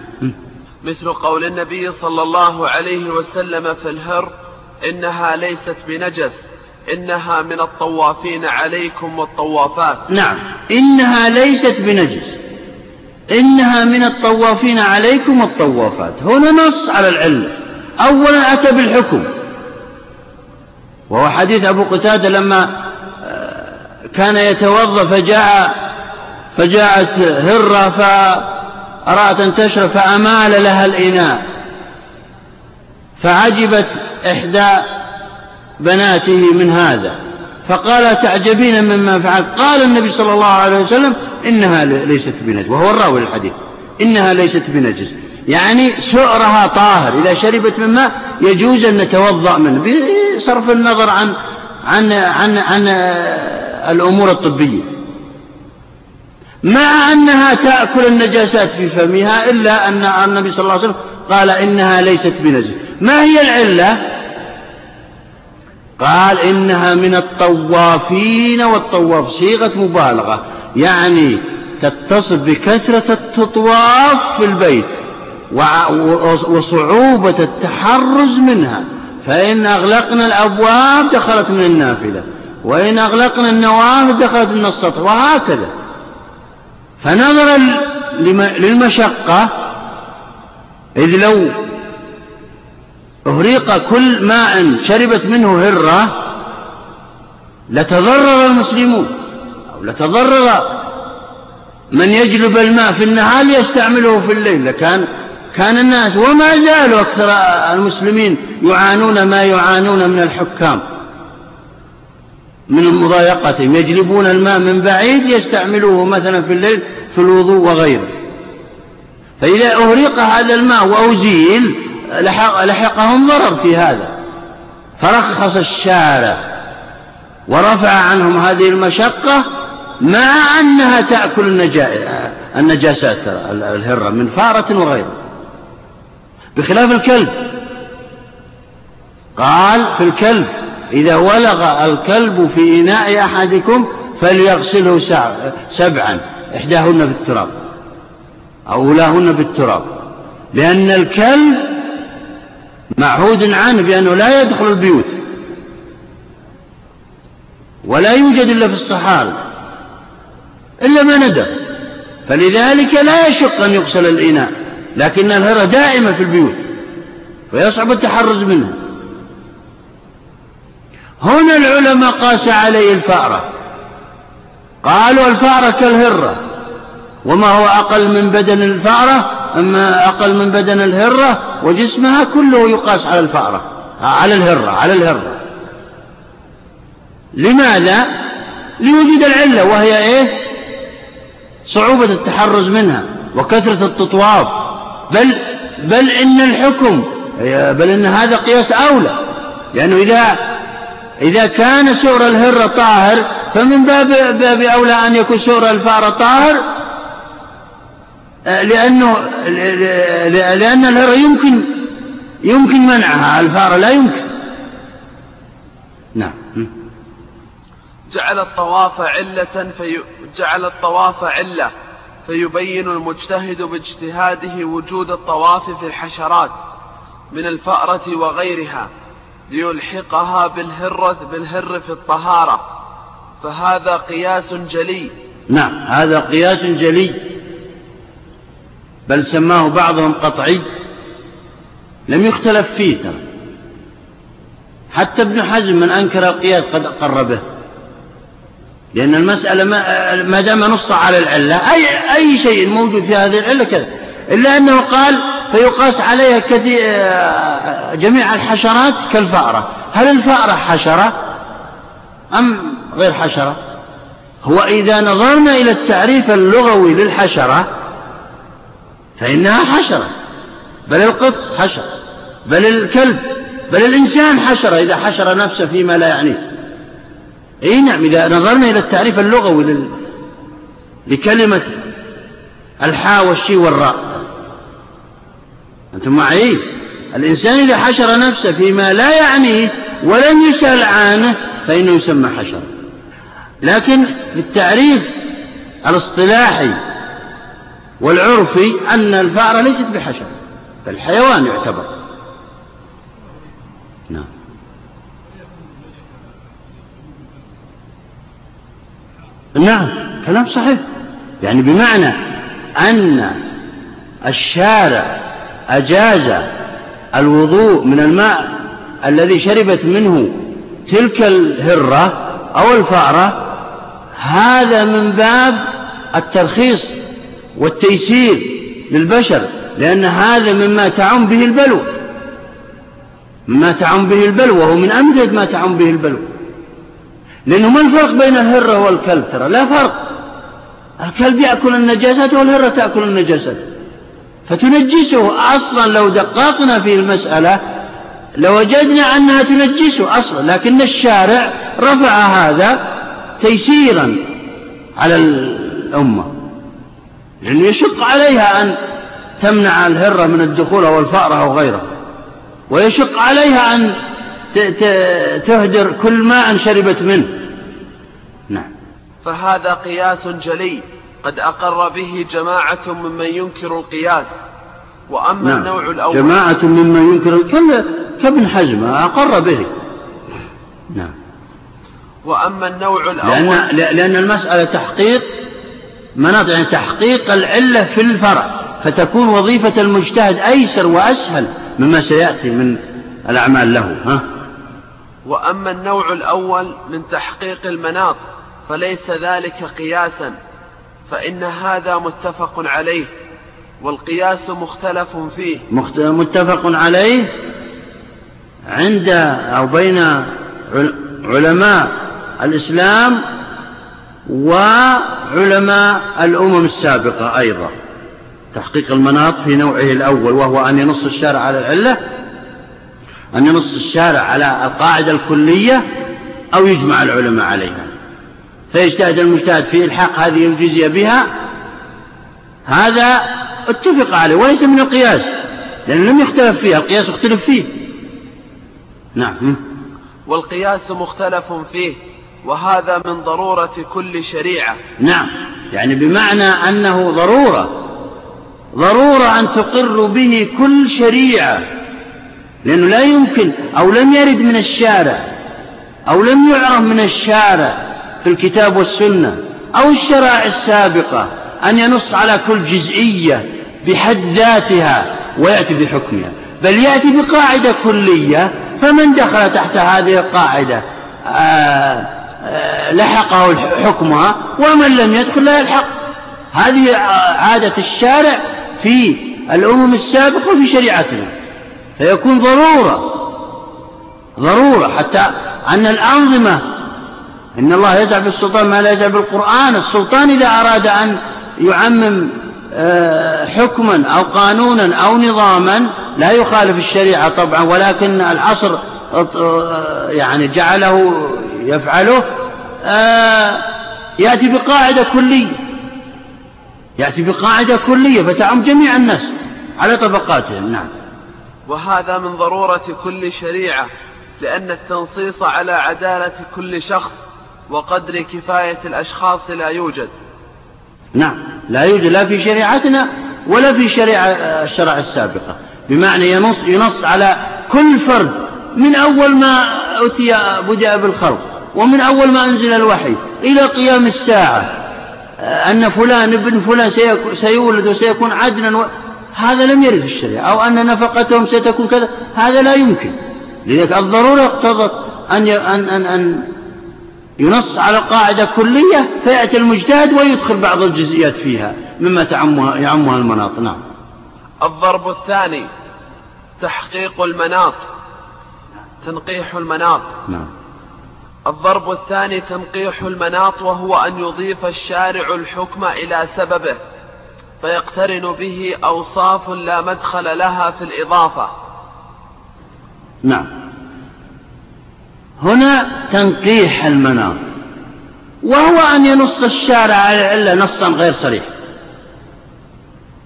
مثل قول النبي صلى الله عليه وسلم في الهر إنها ليست بنجس إنها من الطوافين عليكم والطوافات. نعم. إنها ليست بنجس. إنها من الطوافين عليكم والطوافات. هنا نص على العلة. أولا أتى بالحكم. وهو حديث أبو قتادة لما آه، كان يتوضأ فجاء فجاءت هرة فأرأت أن تشرب فأمال لها الإناء. فعجبت إحدى بناته من هذا. فقال تعجبين مما فعل قال النبي صلى الله عليه وسلم إنها ليست بنجس. وهو الراوي الحديث إنها ليست بنجس. يعني سؤرها طاهر. إذا شربت من ماء يجوز أن نتوضأ منه. بصرف النظر عن عن عن عن الأمور الطبية. مع أنها تأكل النجاسات في فمها إلا أن النبي صلى الله عليه وسلم قال إنها ليست بنجس. ما هي العلة؟ قال إنها من الطوافين والطواف صيغة مبالغة. يعني تتصف بكثرة التطواف في البيت وصعوبة التحرز منها. فإن أغلقنا الأبواب دخلت من النافذة وإن أغلقنا النوافذ دخلت من السطح وهكذا. فنظرا للمشقة إذ لو أهريق كل ماء شربت منه هرة لتضرر المسلمون أو لتضرر من يجلب الماء في النهار ليستعمله في الليل. لكان كان الناس وما زالوا أكثر المسلمين يعانون ما يعانون من الحكام من مضايقتهم. يجلبون الماء من بعيد يستعملوه مثلا في الليل في الوضوء وغيره. فإذا أهريق هذا الماء وأزيل لحق لحقهم ضرر في هذا. فرخص الشارع ورفع عنهم هذه المشقة مع أنها تأكل النجاسات الهرة من فارة وغيره بخلاف الكلب. قال في الكلب إذا ولغ الكلب في إناء أحدكم فليغسله سبعا إحداهن بالتراب أو أولاهن بالتراب لأن الكلب معهود عنه بأنه لا يدخل البيوت ولا يوجد إلا في الصحاري إلا ما ندى فلذلك لا يشق أن يغسل الإناء لكن الهرة دائمة في البيوت ويصعب التحرز منها هنا العلماء قاس عليه الفأرة قالوا الفأرة كالهرة وما هو أقل من بدن الفأرة أما أقل من بدن الهرة وجسمها كله يقاس على الفأرة على الهرة على الهرة لماذا؟ لوجود العلة وهي إيه؟ صعوبة التحرز منها وكثرة التطواف بل بل إن الحكم بل إن هذا قياس أولى لأنه إذا إذا كان سؤر الهرة طاهر فمن باب باب أولى أن يكون سؤر الفار طاهر لأنه لأن الهرة يمكن يمكن منعها الفار لا يمكن. نعم. جعل الطواف علة في جعل الطواف علة فيبين المجتهد باجتهاده وجود الطواف في الحشرات من الفأرة وغيرها ليلحقها بالهرة بالهر في الطهارة. فهذا قياس جلي. نعم هذا قياس جلي. بل سماه بعضهم قطعي لم يختلف فيه ترى. حتى ابن حزم من أنكر القياس قد أقر به لأن المسألة ما دام نص على العلة أي, أي شيء موجود في هذه العلة كذا. إلا أنه قال فيقاس عليها كثير جميع الحشرات كالفأرة. هل الفأرة حشرة أم غير حشرة؟ هو إذا نظرنا إلى التعريف اللغوي للحشرة فإنها حشرة. بل القط حشر بل الكلب. بل الإنسان حشرة. إذا حشر نفسه فيما لا يعنيه. إي نعم إذا نظرنا إلى التعريف اللغوي لل... لكلمة الحاء والشي والراء. أنتم معي؟ الإنسان إذا حشر نفسه فيما لا يعنيه ولم يسال عنه فإنه يسمى حشر لكن بالتعريف الاصطلاحي والعرفي أن الفأرة ليست بحشر بل حيوان يعتبر. نعم. نعم كلام صحيح. يعني بمعنى أن الشارع أجاز الوضوء من الماء الذي شربت منه تلك الهرة أو الفأرة هذا من باب الترخيص والتيسير للبشر لأن هذا مما تعم به البلو. مما تعم به البلو وهو من أمجد ما تعم به البلو. لأنه ما الفرق بين الهرة والكلب؟ ترى لا فرق. الكلب يأكل النجاسات والهرة تأكل النجاسات. فتنجسه أصلا لو دققنا في المسألة لوجدنا أنها تنجسه أصلا لكن الشارع رفع هذا تيسيرا على الأمة. لأنه يشق عليها أن تمنع الهرة من الدخول أو الفأرة أو غيره. ويشق عليها أن تهدر كل ماء شربت منه. نعم. فهذا قياس جلي. قد أقر به جماعة ممن ينكر القياس. وأما نعم. النوع الأول جماعة ممن ينكر كابن حزم أقر به. نعم. وأما النوع الأول لأن, لأن المسألة تحقيق مناط يعني تحقيق العلة في الفرع فتكون وظيفة المجتهد أيسر وأسهل مما سيأتي من الأعمال له ها؟ وأما النوع الأول من تحقيق المناط فليس ذلك قياسا فإن هذا متفق عليه والقياس مختلف فيه. متفق عليه عند أو بين علماء الإسلام وعلماء الأمم السابقة أيضا. تحقيق المناط في نوعه الأول وهو أن ينص الشارع على العلة أن ينص الشارع على القاعدة الكلية أو يجمع العلماء عليها. فيجتهد المجتهد في إلحاق هذه الجزية بها. هذا اتفق عليه وليس من القياس لأنه لم يختلف فيها القياس اختلف فيه. نعم. والقياس مختلف فيه. وهذا من ضرورة كل شريعة. نعم. يعني بمعنى أنه ضرورة. ضرورة أن تقر به كل شريعة. لأنه لا يمكن. أو لم يرد من الشارع. أو لم يعرف من الشارع في الكتاب والسنة. أو الشرائع السابقة. أن ينص على كل جزئية بحد ذاتها ويأتي بحكمها. بل يأتي بقاعدة كلية. فمن دخل تحت هذه القاعدة؟ آه، لحقه حكمها ومن لم يدخل لا يلحق. هذه عادة الشارع في الأمم السابقة وفي شريعتنا. فيكون ضرورة ضرورة حتى أن الأنظمة إن الله يجعل بالسلطان ما لا يجعل بالقرآن السلطان إذا أراد أن يعمم آه، حكما أو قانونا أو نظاما لا يخالف الشريعة طبعا ولكن العصر آه، يعني جعله يفعله آه، يأتي بقاعدة كلية. يأتي بقاعدة كلية فتعم جميع الناس على طبقاتهم نعم. وهذا من ضرورة كل شريعة لأن التنصيص على عدالة كل شخص وقدر كفاية الأشخاص لا يوجد. نعم. لا يوجد لا في شريعتنا ولا في شريعة الشرع السابقة. بمعنى ينص, ينص على كل فرد من أول ما أتي بدأ بالخلق. ومن أول ما أنزل الوحي إلى قيام الساعة أن فلان ابن فلان سيولد وسيكون عدلا و... هذا لم يرد في الشريعة أو أن نفقتهم ستكون كذا هذا لا يمكن. لذلك الضرورة اقتضت أن أن أن, أن ينص على قاعدة كلية فيأتي المجتهد ويدخل بعض الجزئيات فيها مما تعمها يعمها المناط. نعم. الضرب الثاني تحقيق المناط تنقيح المناط. نعم. الضرب الثاني تنقيح المناط وهو أن يضيف الشارع الحكم إلى سببه فيقترن به أوصاف لا مدخل لها في الإضافة. نعم. هنا تنقيح المناط وهو أن ينص الشارع على العلة نصا غير صريح.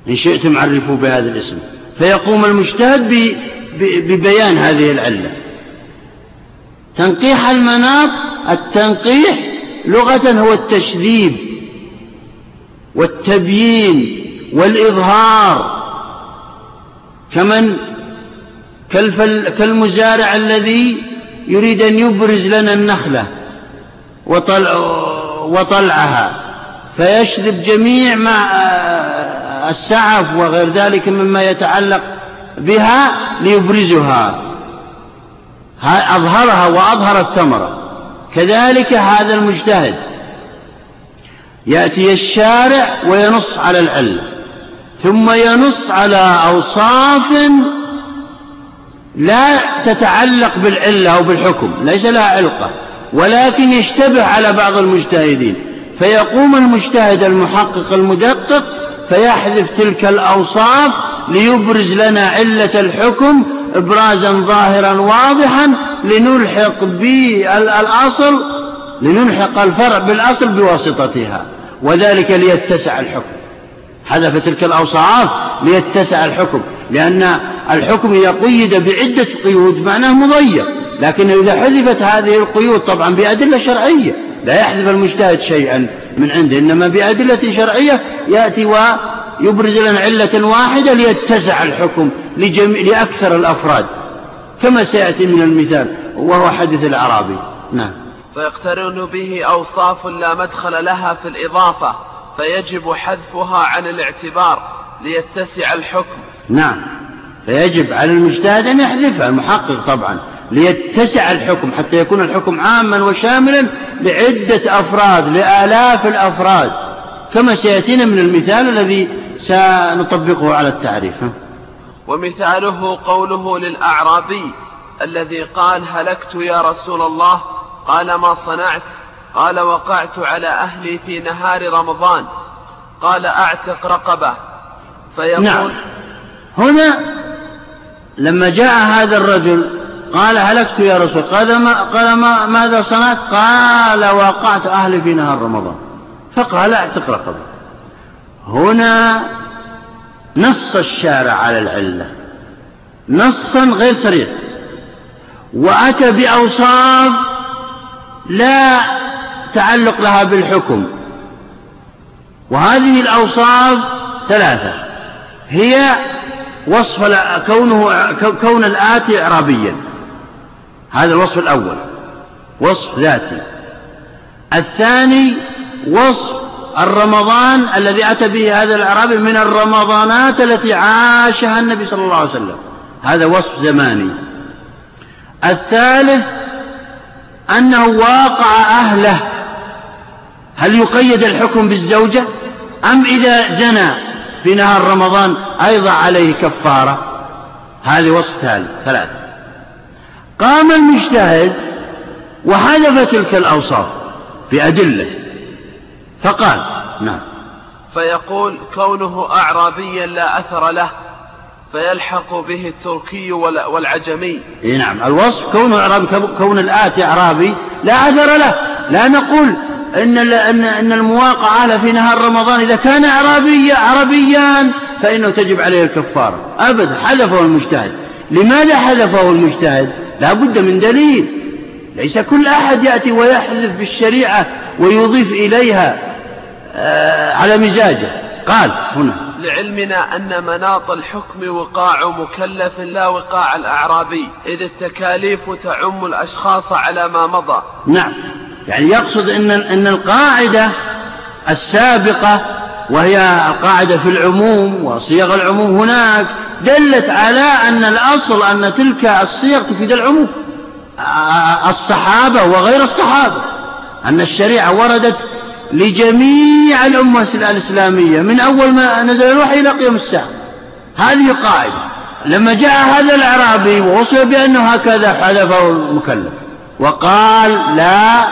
إن شئتم عرفوا بهذا الاسم. فيقوم المجتهد ببيان هذه العلة. تنقيح المناط التنقيح لغة هو التشذيب والتبيين والإظهار. كمن كالمزارع الذي يريد أن يبرز لنا النخلة وطلع وطلعها فيشذب جميع ما السعف وغير ذلك مما يتعلق بها ليبرزها. أظهرها وأظهر الثمرة. كذلك هذا المجتهد. يأتي الشارع وينص على العلة. ثم ينص على أوصاف لا تتعلق بالعلة أو بالحكم ليس لها علقة ولكن يشتبه على بعض المجتهدين. فيقوم المجتهد المحقق المدقق فيحذف تلك الأوصاف ليبرز لنا علة الحكم إبرازا ظاهرا واضحا لنلحق بالأصل لنلحق الفرع بالأصل بواسطتها وذلك ليتسع الحكم. حذف تلك الأوصاف ليتسع الحكم لأن الحكم إذا قيد بعدة قيود معناه مضيق لكن إذا حذفت هذه القيود طبعا بأدلة شرعية. لا يحذف المجتهد شيئا من عنده إنما بأدلة شرعية يأتي ويبرز لنا علة واحدة ليتسع الحكم لجميع لأكثر الأفراد كما سيأتي من المثال وهو حديث الأعرابي. نعم. فيقترن به أوصاف لا مدخل لها في الإضافة فيجب حذفها عن الاعتبار ليتسع الحكم. نعم. فيجب على المجتهد أن يحذفها المحقق طبعا ليتسع الحكم حتى يكون الحكم عاما وشاملا لعدة أفراد لآلاف الأفراد. كما سيأتينا من المثال الذي سنطبقه على التعريف. ومثاله قوله للأعرابي الذي قال هلكت يا رسول الله؟ قال ما صنعت؟ قال وقعت على أهلي في نهار رمضان. قال أعتق رقبة. فيقول نعم. هنا لما جاء هذا الرجل قال هلكت يا رسول قال, ما قال ما ماذا صنعت؟ قال وقعت أهلي في نهار رمضان. فقال أعتق رقبة. هنا نص الشارع على العلة. نصا غير صريح. وأتى بأوصاف لا تعلق لها بالحكم. وهذه الأوصاف ثلاثة. هي وصف كونه كون الآتي إعرابيا. هذا الوصف الأول. وصف ذاتي. الثاني وصف الرمضان الذي أتى به هذا الأعرابي من الرمضانات التي عاشها النبي صلى الله عليه وسلم. هذا وصف زماني. الثالث أنه واقع أهله. هل يقيد الحكم بالزوجة؟ أم إذا زنى في نهار رمضان أيضا عليه كفارة؟ هذه وصف ثالث ثلاثة قام المجتهد وحذف تلك الأوصاف بأدلة. فقال نعم. فيقول كونه أعرابيا لا أثر له فيلحق به التركي والعجمي. إيه نعم. الوصف كونه أعرابي كون الآتي أعرابي لا أثر له. لا نقول إن إن إن المواقعة في نهار رمضان إذا كان أعرابيا عربيا فإنه تجب عليه الكفارة أبدا حذفه المجتهد. لماذا حذفه المجتهد؟ لا بد من دليل. ليس كل أحد يأتي ويحذف بالشريعة ويضيف إليها. على مزاجه. قال هنا. لعلمنا أن مناط الحكم وقاع مكلف لا وقاع الأعرابي إذ التكاليف تعم الأشخاص على ما مضى. نعم. يعني يقصد أن, أن القاعدة السابقة وهي القاعدة في العموم وصيغ العموم هناك دلت على أن الأصل أن تلك الصيغ تفيد العموم. الصحابة وغير الصحابة. أن الشريعة وردت لجميع الأمة الإسلامية. من أول ما نزل الوحي إلى قيام الساعة. هذه قاعدة. لما جاء هذا الأعرابي ووصف بأنه هكذا حذفه المكلف. وقال لا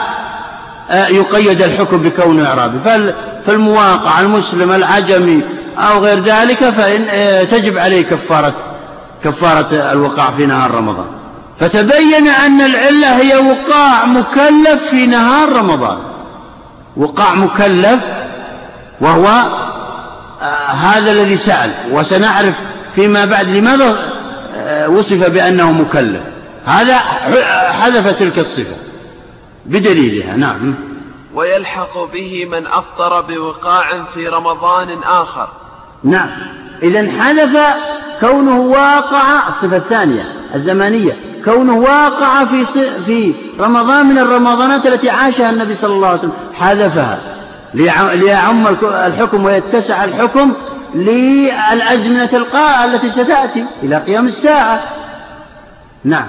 آه، يقيد الحكم بكونه إعرابي. فالمواقع المسلم العجمي أو غير ذلك فإن آه، تجب عليه كفارة كفارة الوقاع في نهار رمضان. فتبين أن العلة هي وقاع مكلف في نهار رمضان. وقاع مكلف وهو آه هذا الذي سأل. وسنعرف فيما بعد لماذا آه وصف بأنه مكلف. هذا حذف تلك الصفة بدليلها. نعم. ويلحق به من أفطر بوقاع في رمضان آخر. نعم. إذا حذف كونه واقع الصفة الثانية الزمانية. كونه واقع في في رمضان من الرمضانات التي عاشها النبي صلى الله عليه وسلم. حذفها. ليعم الحكم ويتسع الحكم للأزمنة القاء التي ستأتي إلى قيام الساعة. نعم.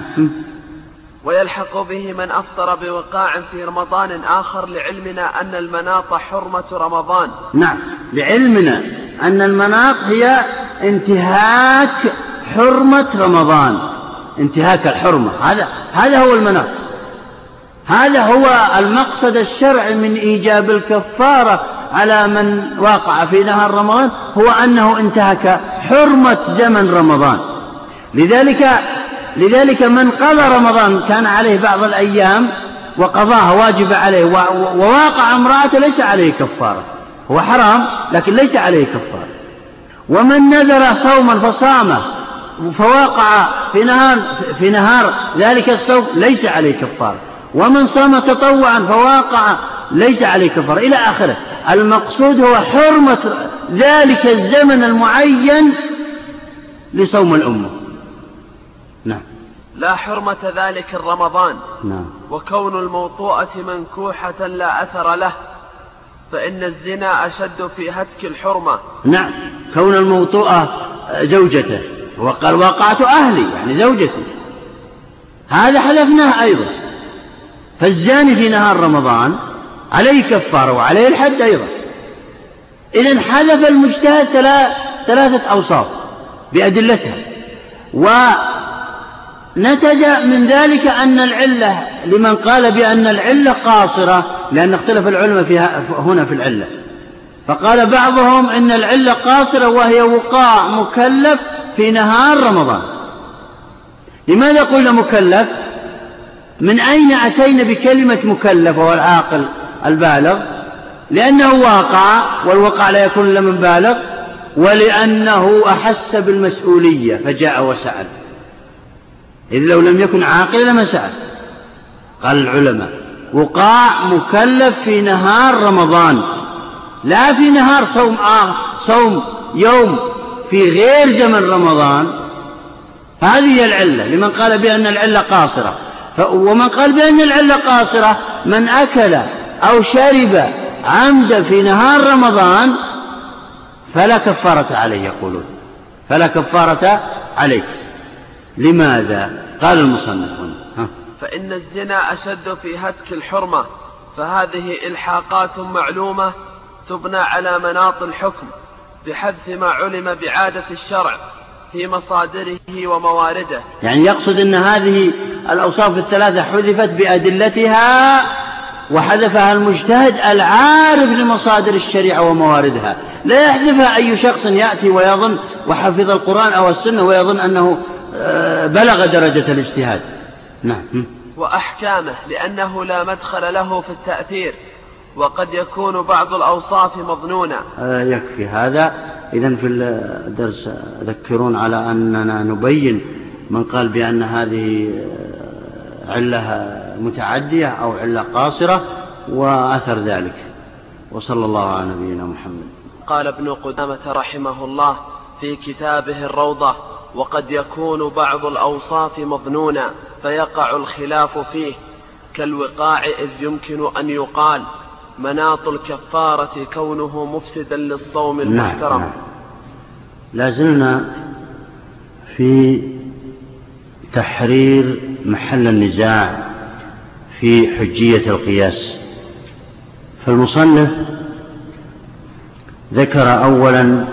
ويلحق به من أفطر بوقاع في رمضان آخر لعلمنا أن المناط حرمة رمضان. نعم. لعلمنا أن المناط هي انتهاك حرمة رمضان. انتهاك الحرمة. هذا هذا هو المناط. هذا هو المقصد الشرعي من إيجاب الكفارة على من وقع في نهار رمضان هو أنه انتهك حرمة زمن رمضان. لذلك لذلك من قضى رمضان كان عليه بعض الأيام وقضاها واجب عليه وواقع امرأته ليس عليه كفارة. هو حرام لكن ليس عليه كفارة. ومن نذر صوما فصامه فوقع في نهار في نهار ذلك الصوم ليس عليه كفارة ومن صام تطوعا فواقع ليس عليه كفارة إلى آخره. المقصود هو حرمة ذلك الزمن المعين لصوم الأمة. نعم. لا حرمة ذلك الرمضان. نعم. وكون الموطوءة منكوحة لا أثر له. فإن الزنا أشد في هتك الحرمة. نعم. كون الموطوءة زوجته. وقال وقعت أهلي يعني زوجتي. هذا حلفناه أيضا. فالزاني في نهار رمضان عليه كفارة وعليه الحد أيضا. إذا حذف المجتهد ثلاثة أوصاف بأدلتها. ونتج من ذلك أن العلة لمن قال بأن العلة قاصرة لأن اختلف العلماء فيها هنا في العلة. فقال بعضهم إن العلة قاصرة وهي وقاع مكلف في نهار رمضان. لماذا قلنا مكلف؟ من أين أتينا بكلمة مكلف وهو العاقل البالغ؟ لأنه واقع والوقع لا يكون إلا من بالغ ولأنه أحس بالمسؤولية فجاء وسأل. إذ لو لم يكن عاقلا لما سأل. قال العلماء وقاع مكلف في نهار رمضان لا في نهار صوم آه صوم يوم في غير زمن رمضان هذه هي العلة. لمن قال بأن العلة قاصرة. ومن قال بأن العلة قاصرة من أكل أو شرب عمدا في نهار رمضان فلا كفارة عليه يقولون. فلا كفارة عليه. لماذا؟ قال المصنف هنا فإن الزنا أشد في هتك الحرمة فهذه إلحاقات معلومة تبنى على مناط الحكم. بحذف ما علم بعادة الشرع في مصادره وموارده. يعني يقصد أن هذه الأوصاف الثلاثة حذفت بأدلتها وحذفها المجتهد العارف لمصادر الشريعة ومواردها. لا يحذفها أي شخص يأتي ويظن وحفظ القرآن أو السنة ويظن أنه آه، بلغ درجة الاجتهاد. نعم. وأحكامه لأنه لا مدخل له في التأثير. وقد يكون بعض الأوصاف مظنونة. آه يكفي هذا. إذا في الدرس ذكرون على أننا نبين من قال بأن هذه علة متعدية أو علة قاصرة وأثر ذلك. وصلى الله على نبينا محمد. قال ابن قدامة رحمه الله في كتابه الروضة وقد يكون بعض الأوصاف مظنونا فيقع الخلاف فيه كالوقاع إذ يمكن أن يقال مناط الكفارة كونه مفسدا للصوم نعم، المحترم. نعم. لازلنا في تحرير محل النزاع في حجية القياس. فالمصنف ذكر أولا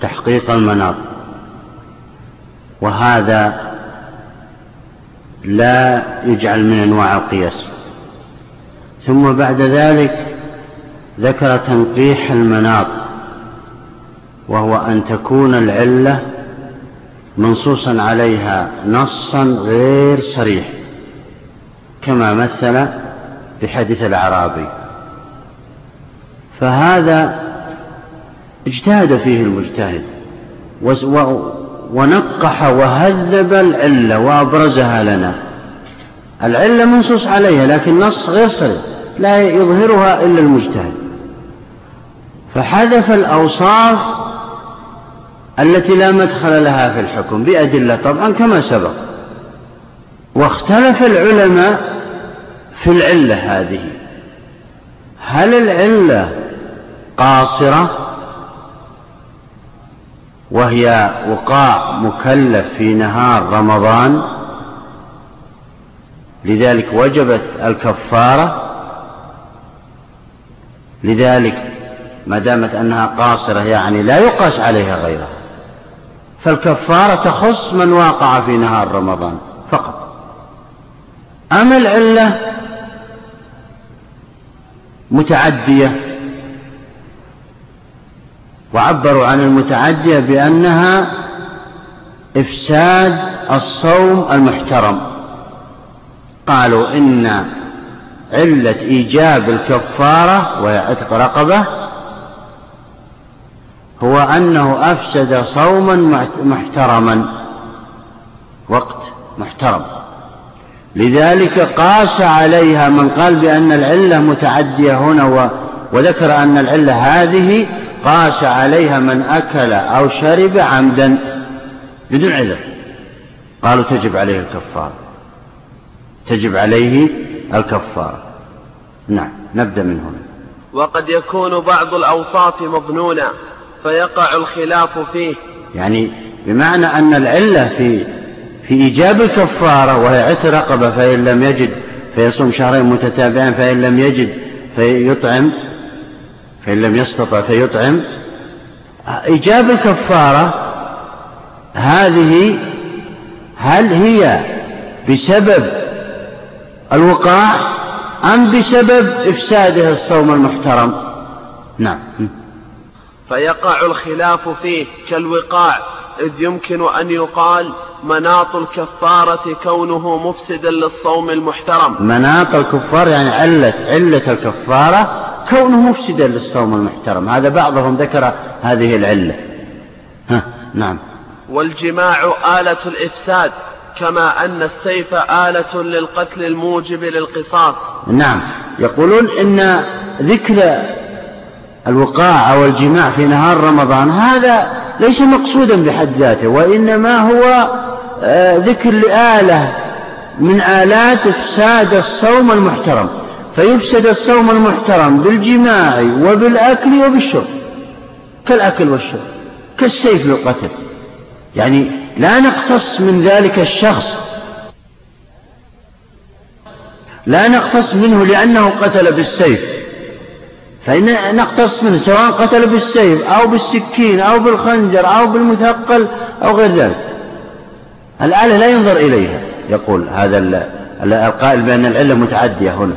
تحقيق المناط وهذا لا يجعل من أنواع القياس. ثم بعد ذلك ذكر تنقيح المناط وهو أن تكون العلة منصوصا عليها نصا غير صريح كما مثل بحديث الأعرابي. فهذا اجتهد فيه المجتهد ونقح وهذب العلة وأبرزها لنا. العلة منصوص عليها لكن نص غير صريح. لا يظهرها إلا المجتهد. فحذف الأوصاف التي لا مدخل لها في الحكم بأدلة طبعا كما سبق. واختلف العلماء في العلة هذه. هل العلة قاصرة؟ وهي وقاع مكلف في نهار رمضان؟ لذلك وجبت الكفارة لذلك ما دامت أنها قاصرة يعني لا يقاس عليها غيرها فالكفارة تخص من واقع في نهار رمضان فقط. أما العلة متعدية وعبروا عن المتعدية بأنها إفساد الصوم المحترم. قالوا إن علة إيجاب الكفارة وهي عتق رقبة هو أنه أفسد صوما محترما وقت محترم. لذلك قاس عليها من قال بأن العلة متعدية هنا وذكر أن العلة هذه قاس عليها من أكل أو شرب عمدا بدون عذر قالوا تجب عليه الكفارة. تجب عليه الكفارة نعم نبدأ من هنا. وقد يكون بعض الأوصاف مظنونا فيقع الخلاف فيه. يعني بمعنى أن العلة في في إيجاب الكفارة وهي عتق رقبة فإن لم يجد فيصوم شهرين متتابعين فإن لم يجد فيطعم فإن لم يستطع فيطعم. إيجاب الكفارة هذه هل هي بسبب الوقاع أم بسبب إفساده الصوم المحترم؟ نعم. فيقع الخلاف فيه كالوقاع إذ يمكن أن يقال مناط الكفارة كونه مفسدا للصوم المحترم. مناط الكفار يعني علة علة الكفارة كونه مفسدا للصوم المحترم. هذا بعضهم ذكر هذه العلة. ها نعم. والجماع آلة الإفساد. كما أن السيف آلة للقتل الموجب للقصاص. نعم. يقولون إن ذكر الوقاع أو الجماع في نهار رمضان هذا ليس مقصودا بحد ذاته وإنما هو آه، ذكر لآلة من آلات إفساد الصوم المحترم. فيفسد الصوم المحترم بالجماع وبالأكل وبالشرب كالأكل والشرب كالسيف للقتل. يعني لا نقتص من ذلك الشخص. لا نقتص منه لأنه قتل بالسيف. فإن نقتص منه سواء قتل بالسيف أو بالسكين أو بالخنجر أو بالمثقل أو غير ذلك. الآلة لا ينظر إليها يقول هذا القائل بأن العلة متعدية هنا.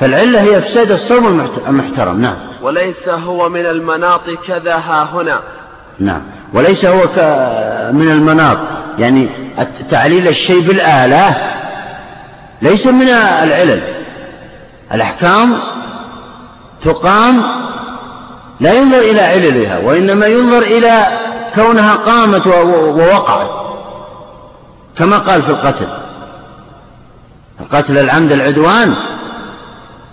فالعلة هي إفساد الصوم المحترم نعم. وليس هو من المناط كذا ها هنا. نعم. وليس هو من المناط. يعني تعليل الشيء بالآلة ليس من العلل. الأحكام تقام لا ينظر إلى عللها وإنما ينظر إلى كونها قامت ووقعت. كما قال في القتل. قتل العمد العدوان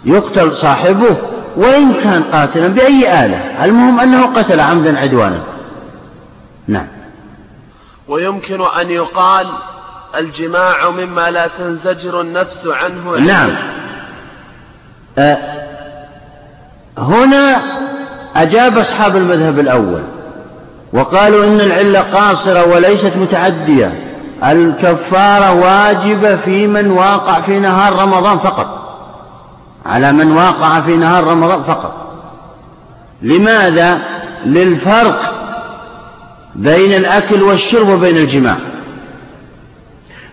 يقتل صاحبه وإن كان قاتلا بأي آلة. المهم أنه قتل عمدا عدوانا. نعم. ويمكن أن يقال الجماع مما لا تنزجر النفس عنه نعم. أه هنا أجاب أصحاب المذهب الأول وقالوا إن العلة قاصرة وليست متعدية. الكفارة واجبة في من واقع في نهار رمضان فقط. على من واقع في نهار رمضان فقط. لماذا؟ للفرق بين الأكل والشرب وبين الجماع.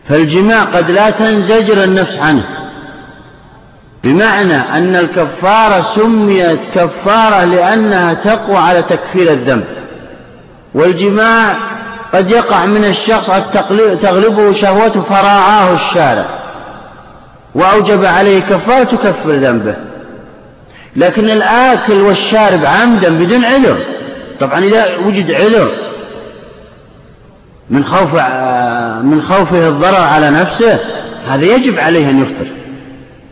فالجماع قد لا تنزجر النفس عنه. بمعنى أن الكفارة سميت كفارة لأنها تقوى على تكفير الذنب. والجماع قد يقع من الشخص تغلبه شهوته فراعاه الشارع. وأوجب عليه كفارة تكفر ذنبه. لكن الآكل والشارب عمدا بدون عذر. طبعا إذا وجد عذر من خوف من خوفه الضرر على نفسه هذا يجب عليه أن يفطر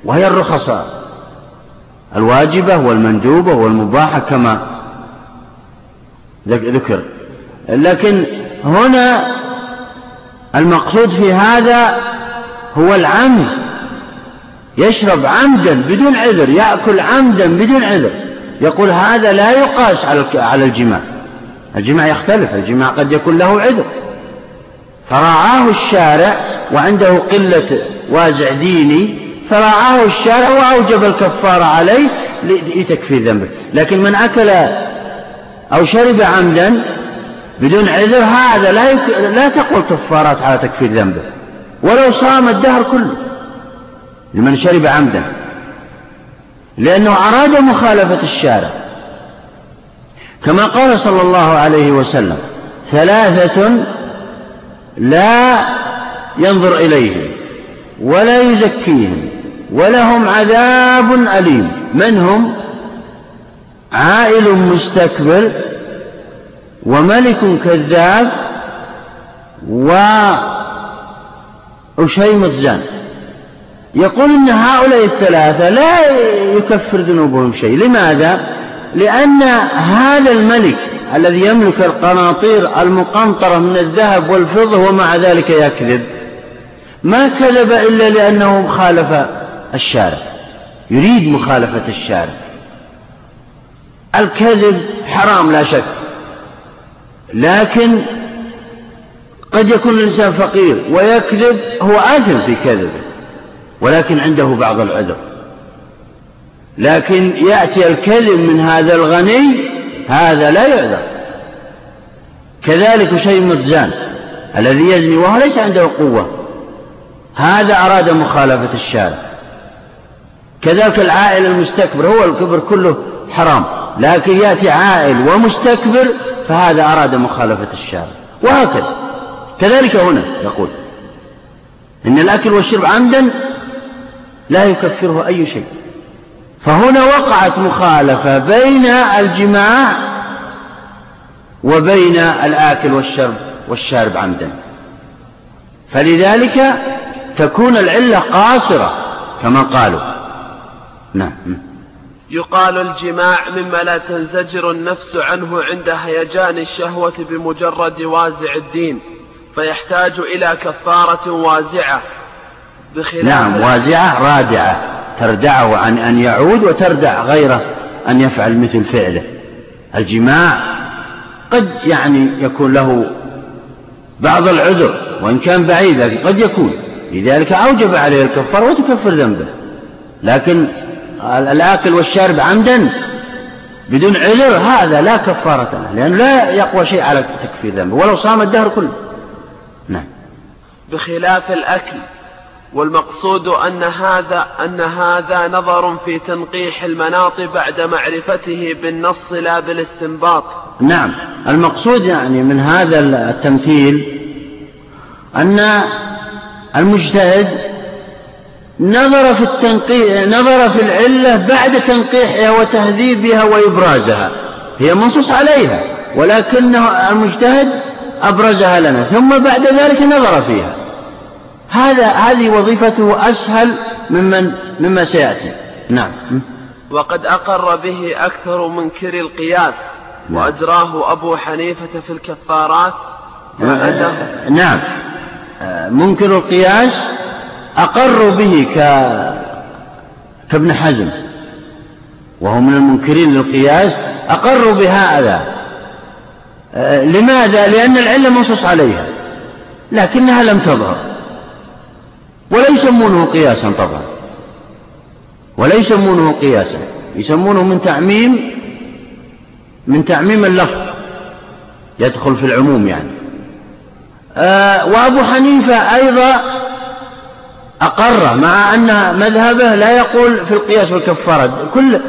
وهي الرخص الواجبة والمندوبة والمباحة كما ذكر. لكن هنا المقصود في هذا هو العمد يشرب عمدا بدون عذر يأكل عمدا بدون عذر يقول هذا لا يقاس على الجماع الجماع يختلف الجماع قد يكون له عذر. فراعاه الشارع وعنده قلة وازع ديني فراعاه الشارع وأوجب الكفارة عليه لتكفير ذنبه. لكن من أكل أو شرب عمدا بدون عذر هذا لا, يك... لا تقول كفارات على تكفير ذنبه. ولو صام الدهر كله لمن شرب عمدا. لأنه أراد مخالفة الشارع. كما قال صلى الله عليه وسلم ثلاثة لا ينظر إليهم ولا يزكيهم ولهم عذاب أليم. من هم؟ عائل مستكبر وملك كذاب وأشيمة زان يقول إن هؤلاء الثلاثة لا يكفر ذنوبهم شيء. لماذا؟ لأن هذا الملك الذي يملك القناطير المقنطرة من الذهب والفضة ومع ذلك يكذب. ما كذب إلا لأنه خالف الشارع يريد مخالفة الشارع. الكذب حرام لا شك لكن قد يكون الإنسان فقير ويكذب هو آثم في كذبه ولكن عنده بعض العذر. لكن يأتي الكذب من هذا الغني هذا لا يعذر. كذلك شيء متزان الذي يزني وهو ليس عنده قوة. هذا أراد مخالفة الشارع. كذلك العائل المستكبر هو الكبر كله حرام. لكن يأتي عائل ومستكبر فهذا أراد مخالفة الشارع. وهكذا. كذلك هنا يقول إن الأكل والشرب عمدا لا يكفره أي شيء. فهنا وقعت مخالفة بين الجماع وبين الآكل والشرب والشارب عمدا. فلذلك تكون العلة قاصرة كما قالوا. نعم. يقال الجماع مما لا تنزجر النفس عنه عند هيجان الشهوة بمجرد وازع الدين فيحتاج إلى كفارة وازعة بخلاف نعم وازعة رادعة. تردعه عن أن يعود وتردع غيره أن يفعل مثل فعله. الجماع قد يعني يكون له بعض العذر وإن كان بعيد لكن قد يكون. لذلك أوجب عليه الكفار وتكفر ذنبه. لكن الآكل والشارب عمدا بدون عذر هذا لا كفارة له لأنه لا يقوى شيء على تكفير ذنبه ولو صام الدهر كله. نعم. بخلاف الأكل والمقصود أن هذا أن هذا نظر في تنقيح المناط بعد معرفته بالنص لا بالاستنباط. نعم، المقصود يعني من هذا التمثيل أن المجتهد نظر في التنقيح نظر في العلة بعد تنقيحها وتهذيبها وإبرازها. هي منصوص عليها ولكن المجتهد أبرزها لنا ثم بعد ذلك نظر فيها. هذا هذه وظيفته أسهل ممن مما سيأتي. نعم. وقد أقر به أكثر منكر القياس نعم. وأجراه أبو حنيفة في الكفارات. نعم. منكر القياس أقروا به ك... كابن حزم. وهو من المنكرين للقياس أقروا بهذا لماذا؟ لأن العلة منصوص عليها. لكنها لم تظهر. ولا يسمونه قياسا طبعا. ولا يسمونه قياسا. يسمونه من تعميم من تعميم اللفظ يدخل في العموم يعني. آه وأبو حنيفة أيضا أقر مع أن مذهبه لا يقول في القياس والكفارة. كل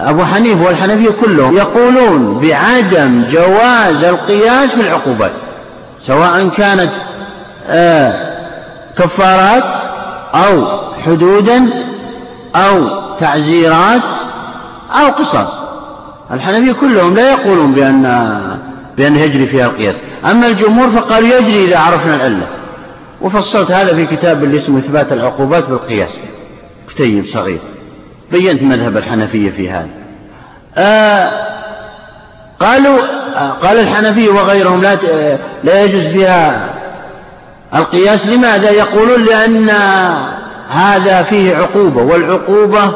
أبو حنيفة والحنفية كلهم يقولون بعدم جواز القياس في العقوبات سواء كانت آه كفارات أو حدودا أو تعزيرات أو قصاص. الحنفية كلهم لا يقولون بأن بأن يجري فيها القياس. أما الجمهور فقالوا يجري إذا عرفنا العلة. وفصلت هذا في كتاب اللي اسمه إثبات العقوبات بالقياس. كتيب صغير. بينت مذهب الحنفية في هذا. آه قالوا آه قال الحنفي وغيرهم لا لا يجوز فيها القياس لماذا يقولون؟ لأن هذا فيه عقوبة والعقوبة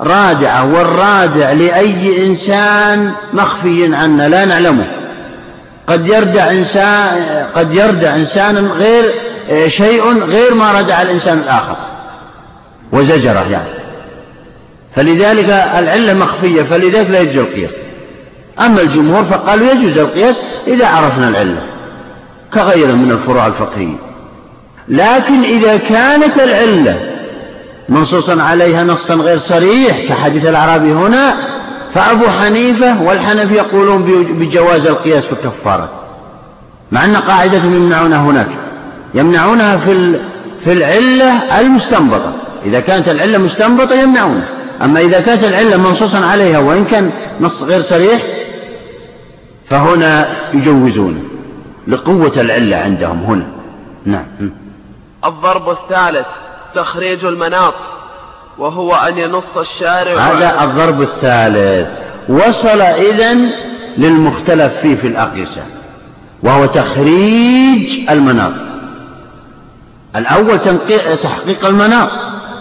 رادعة والرادع لأي إنسان مخفي عنا لا نعلمه. قد يردع إنسان قد يردع إنسانا غير شيء غير ما ردع الإنسان الآخر. وزجرة يعني. فلذلك العلة مخفية فلذلك لا يجوز القياس. أما الجمهور فقالوا يجوز القياس إذا عرفنا العلة. كغيره من الفروع الفقهية. لكن إذا كانت العلة منصوصا عليها نصا غير صريح كحديث الأعرابي هنا فأبو حنيفة والحنفي يقولون بجواز القياس في الكفارة مع أن قاعدتهم يمنعونها هناك. يمنعونها في في العلة المستنبطة. إذا كانت العلة مستنبطة يمنعونها. أما إذا كانت العلة منصوصا عليها وإن كان نص غير صريح فهنا يجوزون. لقوة العلة عندهم هنا. نعم. الضرب الثالث تخريج المناط وهو أن ينص الشارع هذا الضرب الثالث. وصل إذن للمختلف فيه في الأقيسة وهو تخريج المناط. الأول تحقيق المناط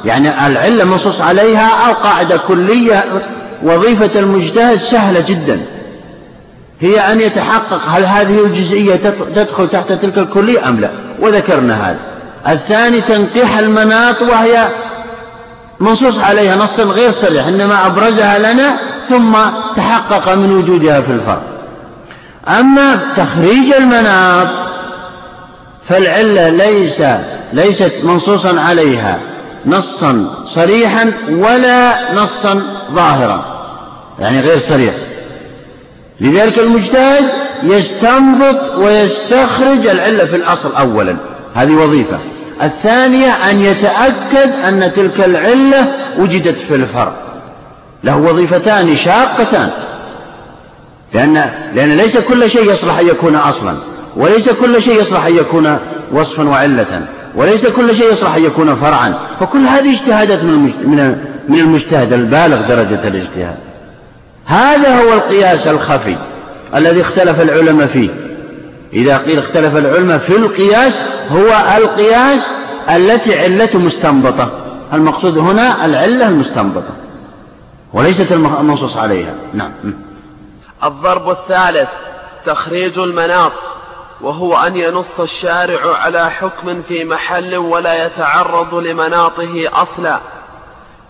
يعني العلة منصوص عليها أو قاعدة كلية وظيفة المجتهد سهلة جدا. هي أن يتحقق هل هذه الجزئية تدخل تحت تلك الكلية أم لا؟ وذكرنا هذا. الثاني تنقيح المناط وهي منصوص عليها نص غير صريح إنما أبرزها لنا ثم تحقق من وجودها في الفرق أما تخريج المناط فالعلة ليس ليست منصوصا عليها نصا صريحا ولا نصا ظاهرا. يعني غير صريح. لذلك المجتهد يستنبط ويستخرج العلة في الأصل أولا. هذه وظيفة. الثانية أن يتأكد أن تلك العلة وجدت في الفرع. له وظيفتان شاقتان. لأن, لأن ليس كل شيء يصلح أن يكون أصلا وليس كل شيء يصلح أن يكون وصفا وعلة وليس كل شيء يصلح أن يكون فرعا. فكل هذه اجتهادات من المجتهد البالغ درجة الاجتهاد. هذا هو القياس الخفي الذي اختلف العلماء فيه. إذا قيل اختلف العلماء في القياس هو القياس التي علته مستنبطة. المقصود هنا العلة المستنبطة وليست المنصوص عليها. نعم. الضرب الثالث تخريج المناط وهو أن ينص الشارع على حكم في محل ولا يتعرض لمناطه أصلا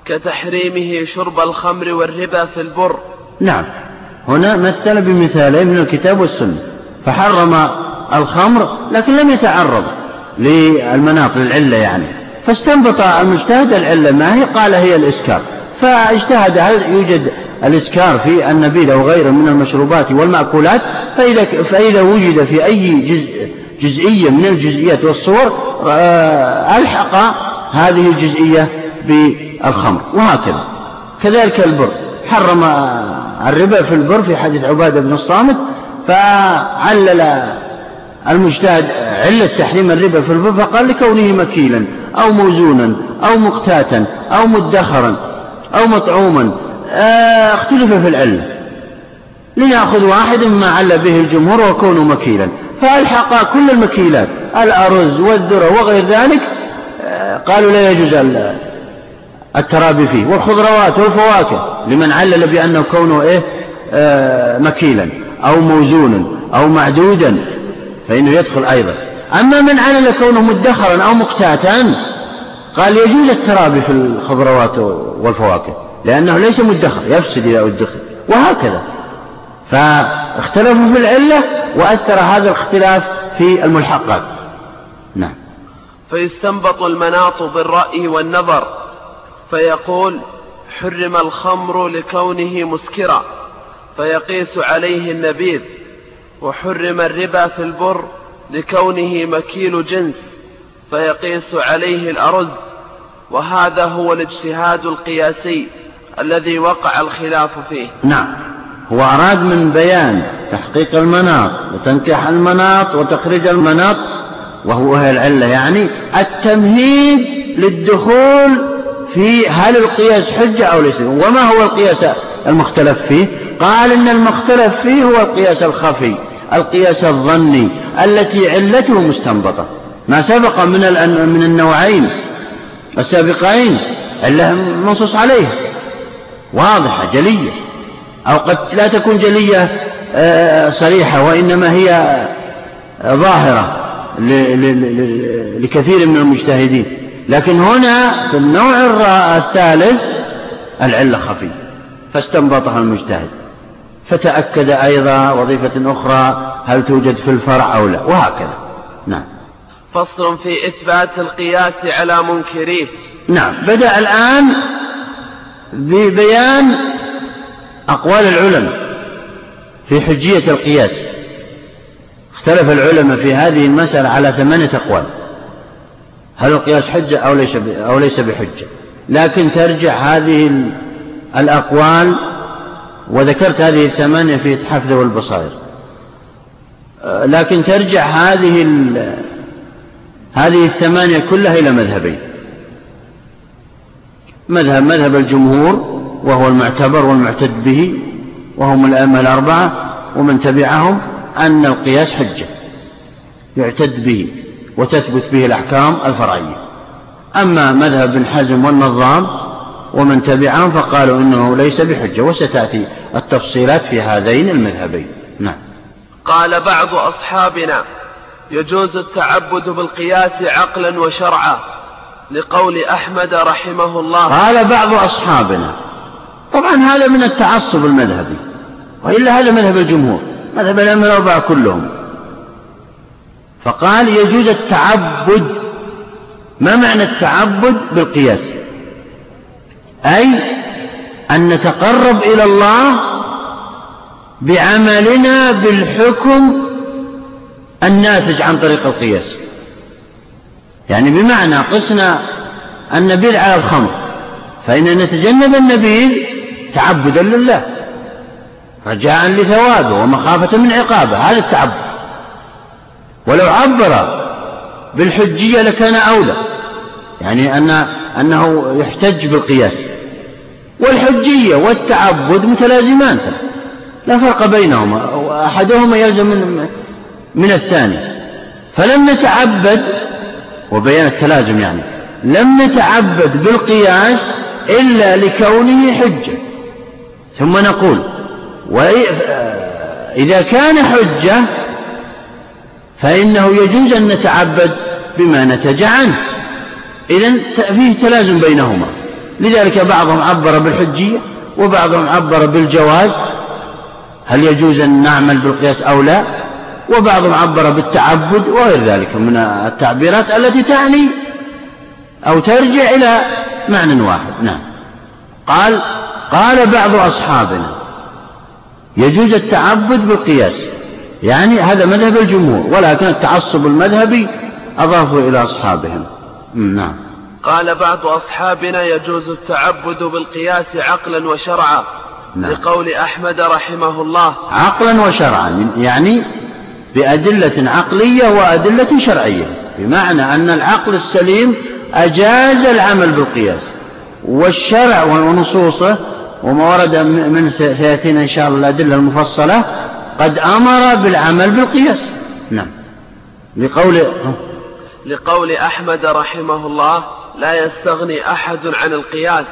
كتحريمه شرب الخمر والربا في البر. نعم. هنا مثل بمثالين من الكتاب والسنة. فحرم الخمر لكن لم يتعرض للمناط للعلة يعني. فاستنبط المجتهد العلة ما هي؟ قال هي الإسكار. فاجتهد هل يوجد الإسكار في النبيذ أو غيره من المشروبات والمأكولات؟ فإذا, فإذا وجد في أي جزء جزئية من الجزئيات والصور آه، ألحق هذه الجزئية بالخمر. وهكذا. كذلك البر. حرم الربا في البر في حديث عبادة بن الصامت فعلل المجتهد علة تحريم الربا في البر فقال لكونه مكيلا أو موزونا أو مقتاتا أو مدخرا أو مطعوما آه، اختلف في العلة. لنأخذ واحد مما عل به الجمهور وكونه مكيلا. فألحق كل المكيلات الأرز والذرة وغير ذلك آه، قالوا لا يجوز الترابي فيه والخضروات والفواكه لمن علل بأنه كونه إيه؟ آه، مكيلا أو موزونا أو معدودا فإنه يدخل أيضا. أما من علل كونه مدخرا أو مقتاتا قال يجوز الترابي في الخضروات والفواكه لأنه ليس مدخر يفسد إذا أدخر وهكذا. فاختلفوا في العلة وأثر هذا الاختلاف في الملحقات. نعم. فيستنبط المناط بالرأي والنظر. فيقول حرم الخمر لكونه مسكرا فيقيس عليه النبيذ وحرم الربا في البر لكونه مكيل جنس فيقيس عليه الأرز وهذا هو الاجتهاد القياسي الذي وقع الخلاف فيه. نعم هو أراد من بيان تحقيق المناط وتنكيح المناط وتخريج المناط وهو العلة يعني التمهيد للدخول في هل القياس حجة أو ليس وما هو القياس المختلف فيه؟ قال إن المختلف فيه هو القياس الخفي القياس الظني التي علته مستنبطة. ما سبق من من النوعين السابقين علة منصوص عليه. واضحة جلية. أو قد لا تكون جلية آه، صريحة وإنما هي ظاهرة لكثير من المجتهدين. لكن هنا في النوع الثالث العلة خفية فاستنبطها المجتهد فتأكد أيضا وظيفة أخرى هل توجد في الفرع أو لا وهكذا. نعم. فصل في إثبات القياس على منكريه نعم. بدأ الآن ببيان أقوال العلماء في حجية القياس. اختلف العلماء في هذه المسألة على ثمانية أقوال. هل القياس حجة أو ليس أو ليس بحجة. لكن ترجع هذه الأقوال وذكرت هذه الثمانية في إتحاف ذوي البصائر. لكن ترجع هذه هذه الثمانية كلها إلى مذهبين. مذهب مذهب الجمهور وهو المعتبر والمعتد به وهم الأئمة الأربعة ومن تبعهم أن القياس حجة يعتد به. وتثبت به الأحكام الفرعية. أما مذهب بن حزم والنظام ومن تبعهم فقالوا إنه ليس بحجة وستأتي التفصيلات في هذين المذهبين. نعم. قال بعض أصحابنا يجوز التعبد بالقياس عقلا وشرعا لقول أحمد رحمه الله. قال بعض أصحابنا طبعا هذا من التعصب المذهبي وإلا هذا مذهب الجمهور مذهب الأئمة الأربعة كلهم. فقال يجوز التعبد. ما معنى التعبد بالقياس؟ أي أن نتقرب إلى الله بعملنا بالحكم الناتج عن طريق القياس. يعني بمعنى قسنا النبيذ على الخمر فإن نتجنب النبيذ تعبدا لله رجاء لثوابه ومخافة من عقابه هذا التعبد. ولو عبر بالحجية لكان أولى. يعني أن أنه يحتج بالقياس. والحجية والتعبد متلازمان. لا فرق بينهما. أحدهما يلزم من, من الثاني. فلم نتعبد وبيان التلازم يعني لم نتعبد بالقياس إلا لكونه حجة. ثم نقول وإذا كان حجة فإنه يجوز أن نتعبد بما نتج عنه. إذا فيه تلازم بينهما. لذلك بعضهم عبر بالحجية وبعضهم عبر بالجواز. هل يجوز أن نعمل بالقياس أو لا؟ وبعضهم عبر بالتعبد وغير ذلك من التعبيرات التي تعني أو ترجع إلى معنى واحد. نعم. قال قال بعض أصحابنا يجوز التعبد بالقياس. يعني هذا مذهب الجمهور ولكن التعصب المذهبي أضافوا إلى أصحابهم. نعم. قال بعض أصحابنا يجوز التعبد بالقياس عقلا وشرعا نعم. لقول أحمد رحمه الله. عقلا وشرعا يعني بأدلة عقلية وأدلة شرعية بمعنى أن العقل السليم أجاز العمل بالقياس والشرع ونصوصه وما ورد من سيأتينا إن شاء الله الأدلة المفصلة قد أمر بالعمل بالقياس. نعم. لقول لقول أحمد رحمه الله لا يستغني أحد عن القياس.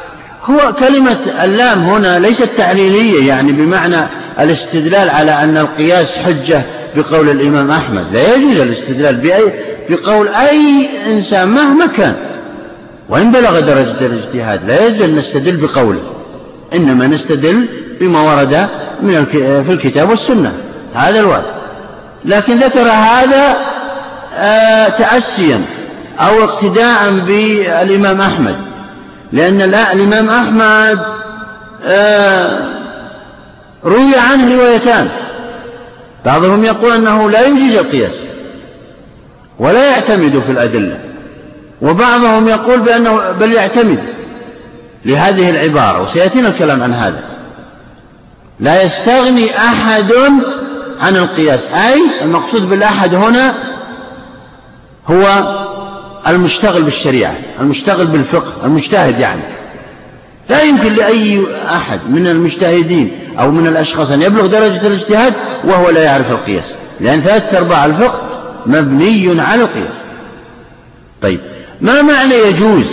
هو كلمة اللام هنا ليست تعليلية يعني بمعنى الاستدلال على أن القياس حجة بقول الإمام أحمد. لا يجوز الاستدلال بأي بقول أي إنسان مهما كان. وإن بلغ درجة الاجتهاد لا يجوز أن نستدل بقوله. إنما نستدل بما ورد من في الكتاب والسنة. هذا الوارد. لكن ذكر هذا آه تأسيا أو اقتداء بالإمام أحمد. لأن الإمام أحمد آه روي عنه روايتان. بعضهم يقول أنه لا يجيز القياس ولا يعتمد في الأدلة. وبعضهم يقول بأنه بل يعتمد لهذه العبارة. وسيأتينا الكلام عن هذا. لا يستغني أحد عن القياس. أي المقصود بالأحد هنا هو المشتغل بالشريعة المشتغل بالفقه المجتهد يعني. لا يمكن لأي أحد من المجتهدين أو من الأشخاص أن يبلغ درجة الاجتهاد وهو لا يعرف القياس لأن ثلاثة أرباع الفقه مبني على القياس. طيب ما معنى يجوز؟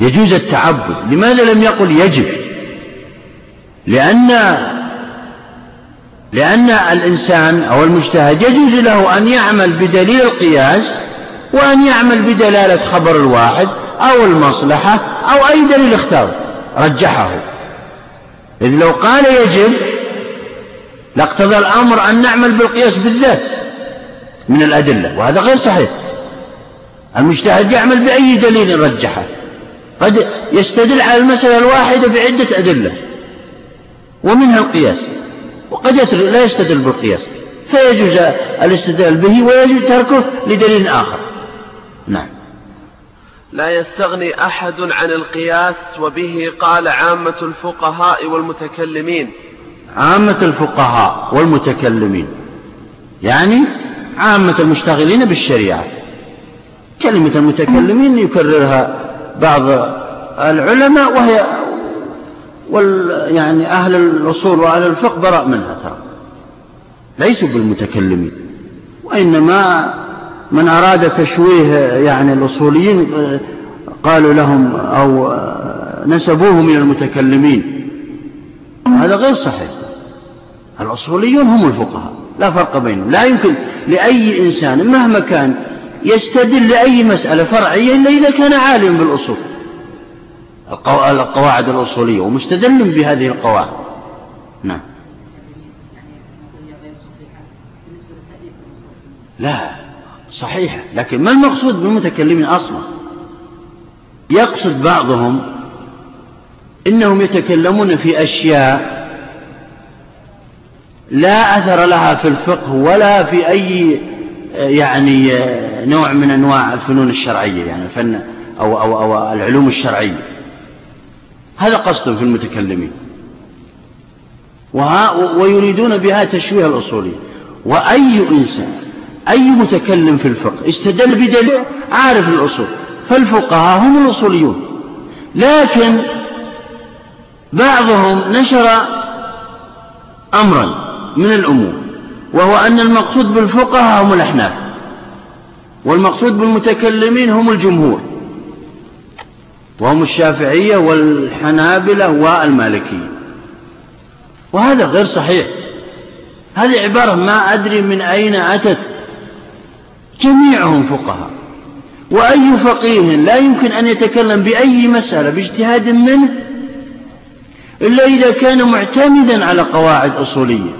يجوز التعبد. لماذا لم يقل يجب؟ لأن لأن الإنسان أو المجتهد يجوز له أن يعمل بدليل القياس وأن يعمل بدلالة خبر الواحد أو المصلحة أو أي دليل اختار رجحه. إذ لو قال يجب لاقتضى الأمر أن نعمل بالقياس بالذات من الأدلة وهذا غير صحيح. المجتهد يعمل بأي دليل رجحه. قد يستدل على المسألة الواحدة بعدة أدلة. ومنها القياس. وقد لا يستدل بالقياس. فيجوز الاستدلال به ويجوز تركه لدليل آخر. نعم. لا يستغني أحد عن القياس وبه قال عامة الفقهاء والمتكلمين. عامة الفقهاء والمتكلمين. يعني عامة المشتغلين بالشريعة. كلمة المتكلمين يكررها بعض العلماء وهي وال يعني أهل الأصول وأهل الفقه براء منها ترى. ليسوا بالمتكلمين. وإنما من أراد تشويه يعني الأصوليين قالوا لهم أو نسبوه من المتكلمين. هذا غير صحيح. الأصوليون هم الفقهاء لا فرق بينهم. لا يمكن لأي إنسان مهما كان يستدل لأي مسألة فرعية إلا إذا كان عالما بالأصول. القواعد الأصولية ومستدل بهذه القواعد. نعم. لا صحيحة لكن ما المقصود بالمتكلمين أصلا؟ يقصد بعضهم إنهم يتكلمون في أشياء لا أثر لها في الفقه ولا في أي يعني نوع من أنواع الفنون الشرعية يعني الفن أو, أو, أو العلوم الشرعية. هذا قصد في المتكلمين. ويريدون بها تشويه الأصولي وأي إنسان أي متكلم في الفقه استدل بدليل عارف الأصول فالفقهاء هم الأصوليون. لكن بعضهم نشر أمرا من الأمور وهو أن المقصود بالفقهاء هم الأحناف والمقصود بالمتكلمين هم الجمهور. وهم الشافعية والحنابلة والمالكية. وهذا غير صحيح. هذه عبارة ما أدري من أين أتت. جميعهم فقهاء. وأي فقيه لا يمكن أن يتكلم بأي مسألة باجتهاد منه إلا إذا كان معتمدا على قواعد أصولية.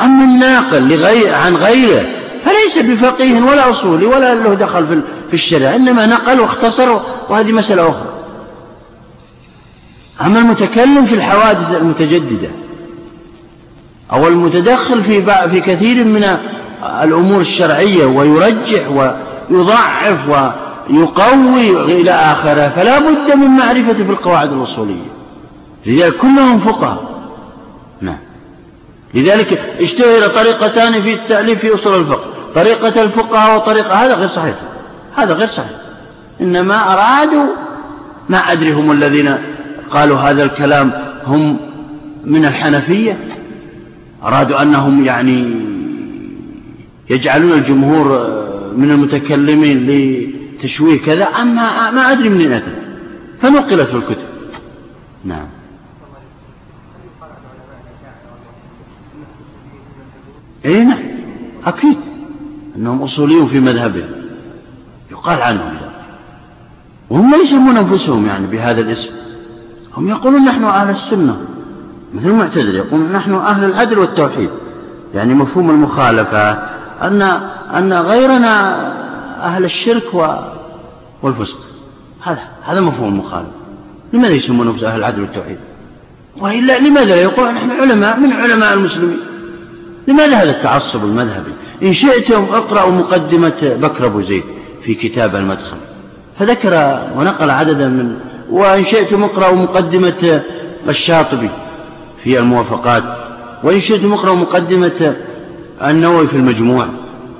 أما الناقل لغير عن غيره فليس بفقيه ولا أصولي ولا له دخل في الشرع إنما نقل واختصر وهذه مسألة أخرى. أما المتكلم في الحوادث المتجددة أو المتدخل في في كثير من الأمور الشرعية ويرجح ويضعف ويقوي إلى آخره فلا بد من معرفة بالقواعد الأصولية. لذلك كلهم فقهاء. نعم. لذلك اشتهر طريقتان في التأليف في أصول الفقه. طريقة الفقهاء وطريقة هذا غير صحيح. هذا غير صحيح. إنما أرادوا ما أدري هم الذين قالوا هذا الكلام هم من الحنفية؟ أرادوا أنهم يعني يجعلون الجمهور من المتكلمين لتشويه كذا أما ما أدري من أتى. فنقلت في الكتب. نعم. اي نعم. أكيد. أنهم أصوليون في مذهبهم. يقال عنهم ذلك. وهم لا يسمون أنفسهم يعني بهذا الاسم. هم يقولون نحن أهل السنة. مثل المعتزلة يقولون نحن أهل العدل والتوحيد. يعني مفهوم المخالفة ان أن غيرنا أهل الشرك والفسق. هذا هذا مفهوم المخالفة. لماذا يسمون أنفسهم أهل العدل والتوحيد؟ وإلا لماذا؟ يقول نحن علماء من علماء المسلمين. لماذا هذا التعصب المذهبي؟ إن شئتم اقرأوا مقدمة بكر أبو زيد في كتاب المدخل. فذكر ونقل عددا من وإن شئتم اقرأوا مقدمة الشاطبي في الموافقات وإن شئتم اقرأوا مقدمة النووي في المجموع.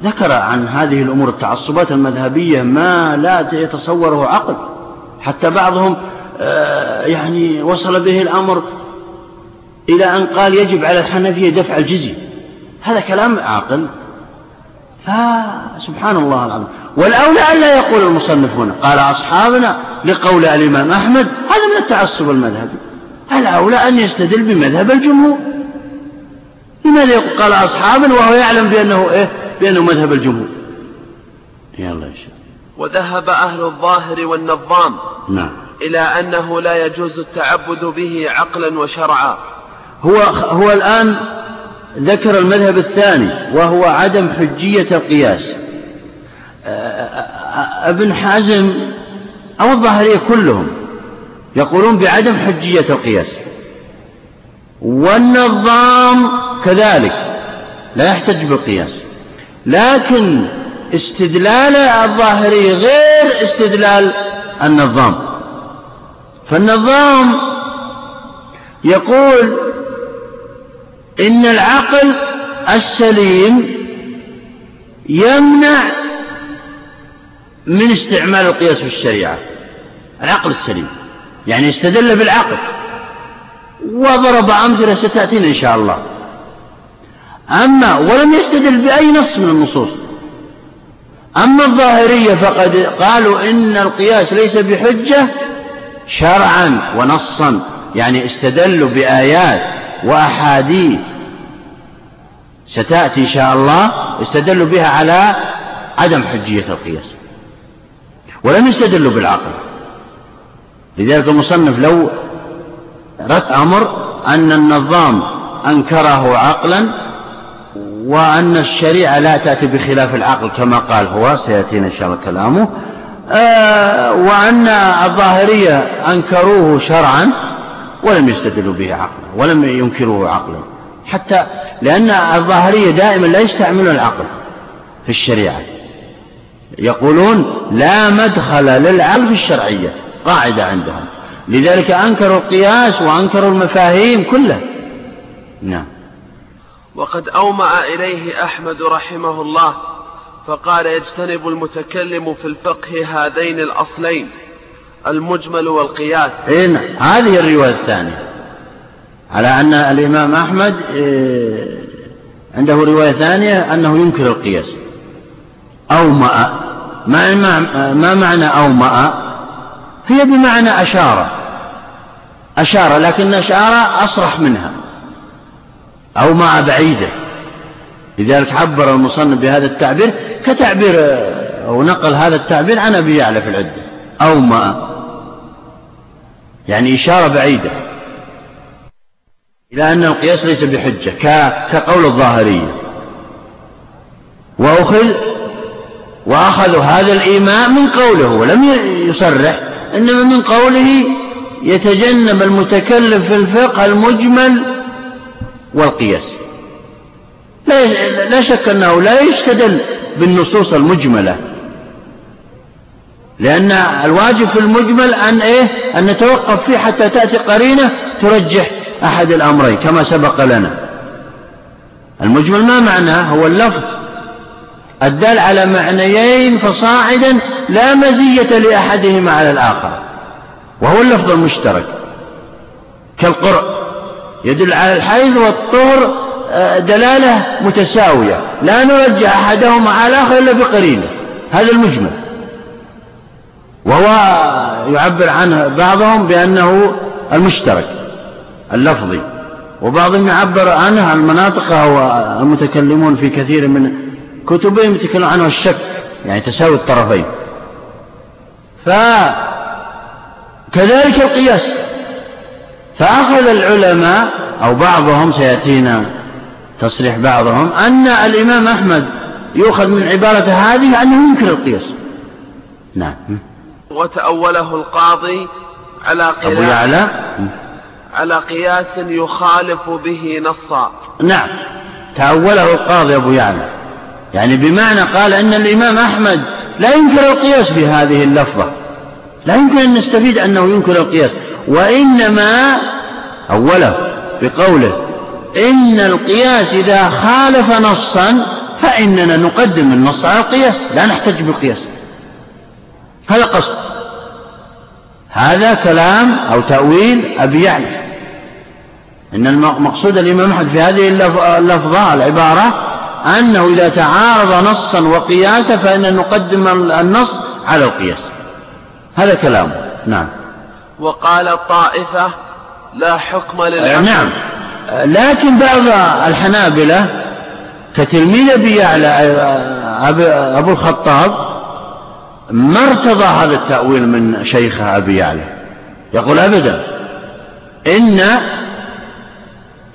ذكر عن هذه الأمور التعصبات المذهبية ما لا يتصوره عقل. حتى بعضهم آه، يعني وصل به الأمر إلى أن قال يجب على الحنفية دفع الجزية هذا كلام عاقل. فسبحان الله العظيم. والأولى ألا يقول المصنف هنا قال أصحابنا لقول الإمام أحمد هذا من التعصب المذهبي. الأولى أن يستدل بمذهب الجمهور. لماذا يقول قال أصحابنا وهو يعلم بأنه إيه؟ بأنه مذهب الجمهور. يلا يا شيخ. وذهب أهل الظاهر والنظام نعم. إلى أنه لا يجوز التعبد به عقلا وشرعا. هو هو الآن ذكر المذهب الثاني وهو عدم حجية القياس. أبن حزم أو الظاهرية كلهم يقولون بعدم حجية القياس. والنظام كذلك لا يحتج بالقياس. لكن استدلال الظاهري غير استدلال النظام. فالنظام يقول إن العقل السليم يمنع من استعمال القياس في الشريعة العقل السليم. يعني استدل بالعقل. وضرب أمثلة ستأتينا إن شاء الله. أما ولم يستدل بأي نص من النصوص. أما الظاهرية فقد قالوا إن القياس ليس بحجة شرعا ونصا. يعني استدلوا بآيات وأحاديث ستأتي إن شاء الله استدلوا بها على عدم حجية القياس. ولم يستدلوا بالعقل. لذلك المصنف لو رد أمر أن النظام أنكره عقلا وأن الشريعة لا تأتي بخلاف العقل كما قال هو سيأتينا إن شاء الله كلامه. آه وأن الظاهرية أنكروه شرعا ولم يستدلوا به عقلا ولم ينكروه عقلا. حتى لأن الظاهرية دائما لا يستعملون العقل في الشريعة. يقولون لا مدخل للعقل في الشرعية قاعدة عندهم. لذلك أنكروا القياس وأنكروا المفاهيم كلها. نعم. وقد أومأ إليه أحمد رحمه الله فقال يجتنب المتكلم في الفقه هذين الأصلين. المجمل والقياس. إيه نعم. هذه الرواية الثانية. على أن الإمام أحمد إيه، عنده رواية ثانية أنه ينكر القياس. أومأ ما, ما معنى أومأ هي بمعنى أشار أشار لكن أشار أصرح منها. أومأ بعيدة. لذلك عبر المصنف بهذا التعبير كتعبير أو نقل هذا التعبير عن أبي يعلى في العدة. أومأ يعني إشارة بعيدة إلى أن القياس ليس بحجة كقول الظاهرية. وأخذ وأخذوا هذا الإيماء من قوله ولم يصرح إنما من قوله يتجنب المتكلم في الفقه المجمل والقياس. لا شك أنه لا يستدل بالنصوص المجملة. لأن الواجب في المجمل أن إيه؟ أن نتوقف فيه حتى تأتي قرينة ترجح أحد الأمرين كما سبق لنا. المجمل ما معناه هو اللفظ. الدال على معنيين فصاعدا لا مزية لأحدهما على الآخر. وهو اللفظ المشترك. كالقرء. يدل على الحيض والطهر آه، دلالة متساوية. لا نرجع أحدهما على الآخر إلا بقرينة. هذا المجمل. وهو يعبر عنه بعضهم بأنه المشترك اللفظي. وبعضهم يعبر عنه المناطق أو المتكلمون في كثير من كتبهم يتكلمون عنه الشك يعني تساوي الطرفين. فكذلك القياس. فأخذ العلماء أو بعضهم سيأتينا تصريح بعضهم أن الإمام أحمد يؤخذ من عبارة هذه أنه ينكر القياس. نعم. وتأوله القاضي على قياس أبو يعلى؟ على قياس يخالف به نصا. نعم. تأوله القاضي أبو يعلى. يعني بمعنى قال أن الإمام أحمد لا ينكر القياس بهذه اللفظة. لا يمكن أن نستفيد أنه ينكر القياس. وإنما أوله بقوله إن القياس إذا خالف نصا فإننا نقدم النص على القياس. لا نحتج بالقياس. هذا قصد. هذا كلام أو تأويل أبي يعلى. إن المقصود الإمام أحمد في هذه اللفظة العبارة أنه إذا تعارض نصا وقياسا فإن نقدم النص على القياس. هذا كلامه. نعم. وقال الطائفة لا حكم للعقل نعم. لكن بعض الحنابلة كتلميذ أبي يعلى أبو الخطاب ما ارتضى هذا التأويل من شيخه أبي يعلى؟ يقول أبدا إن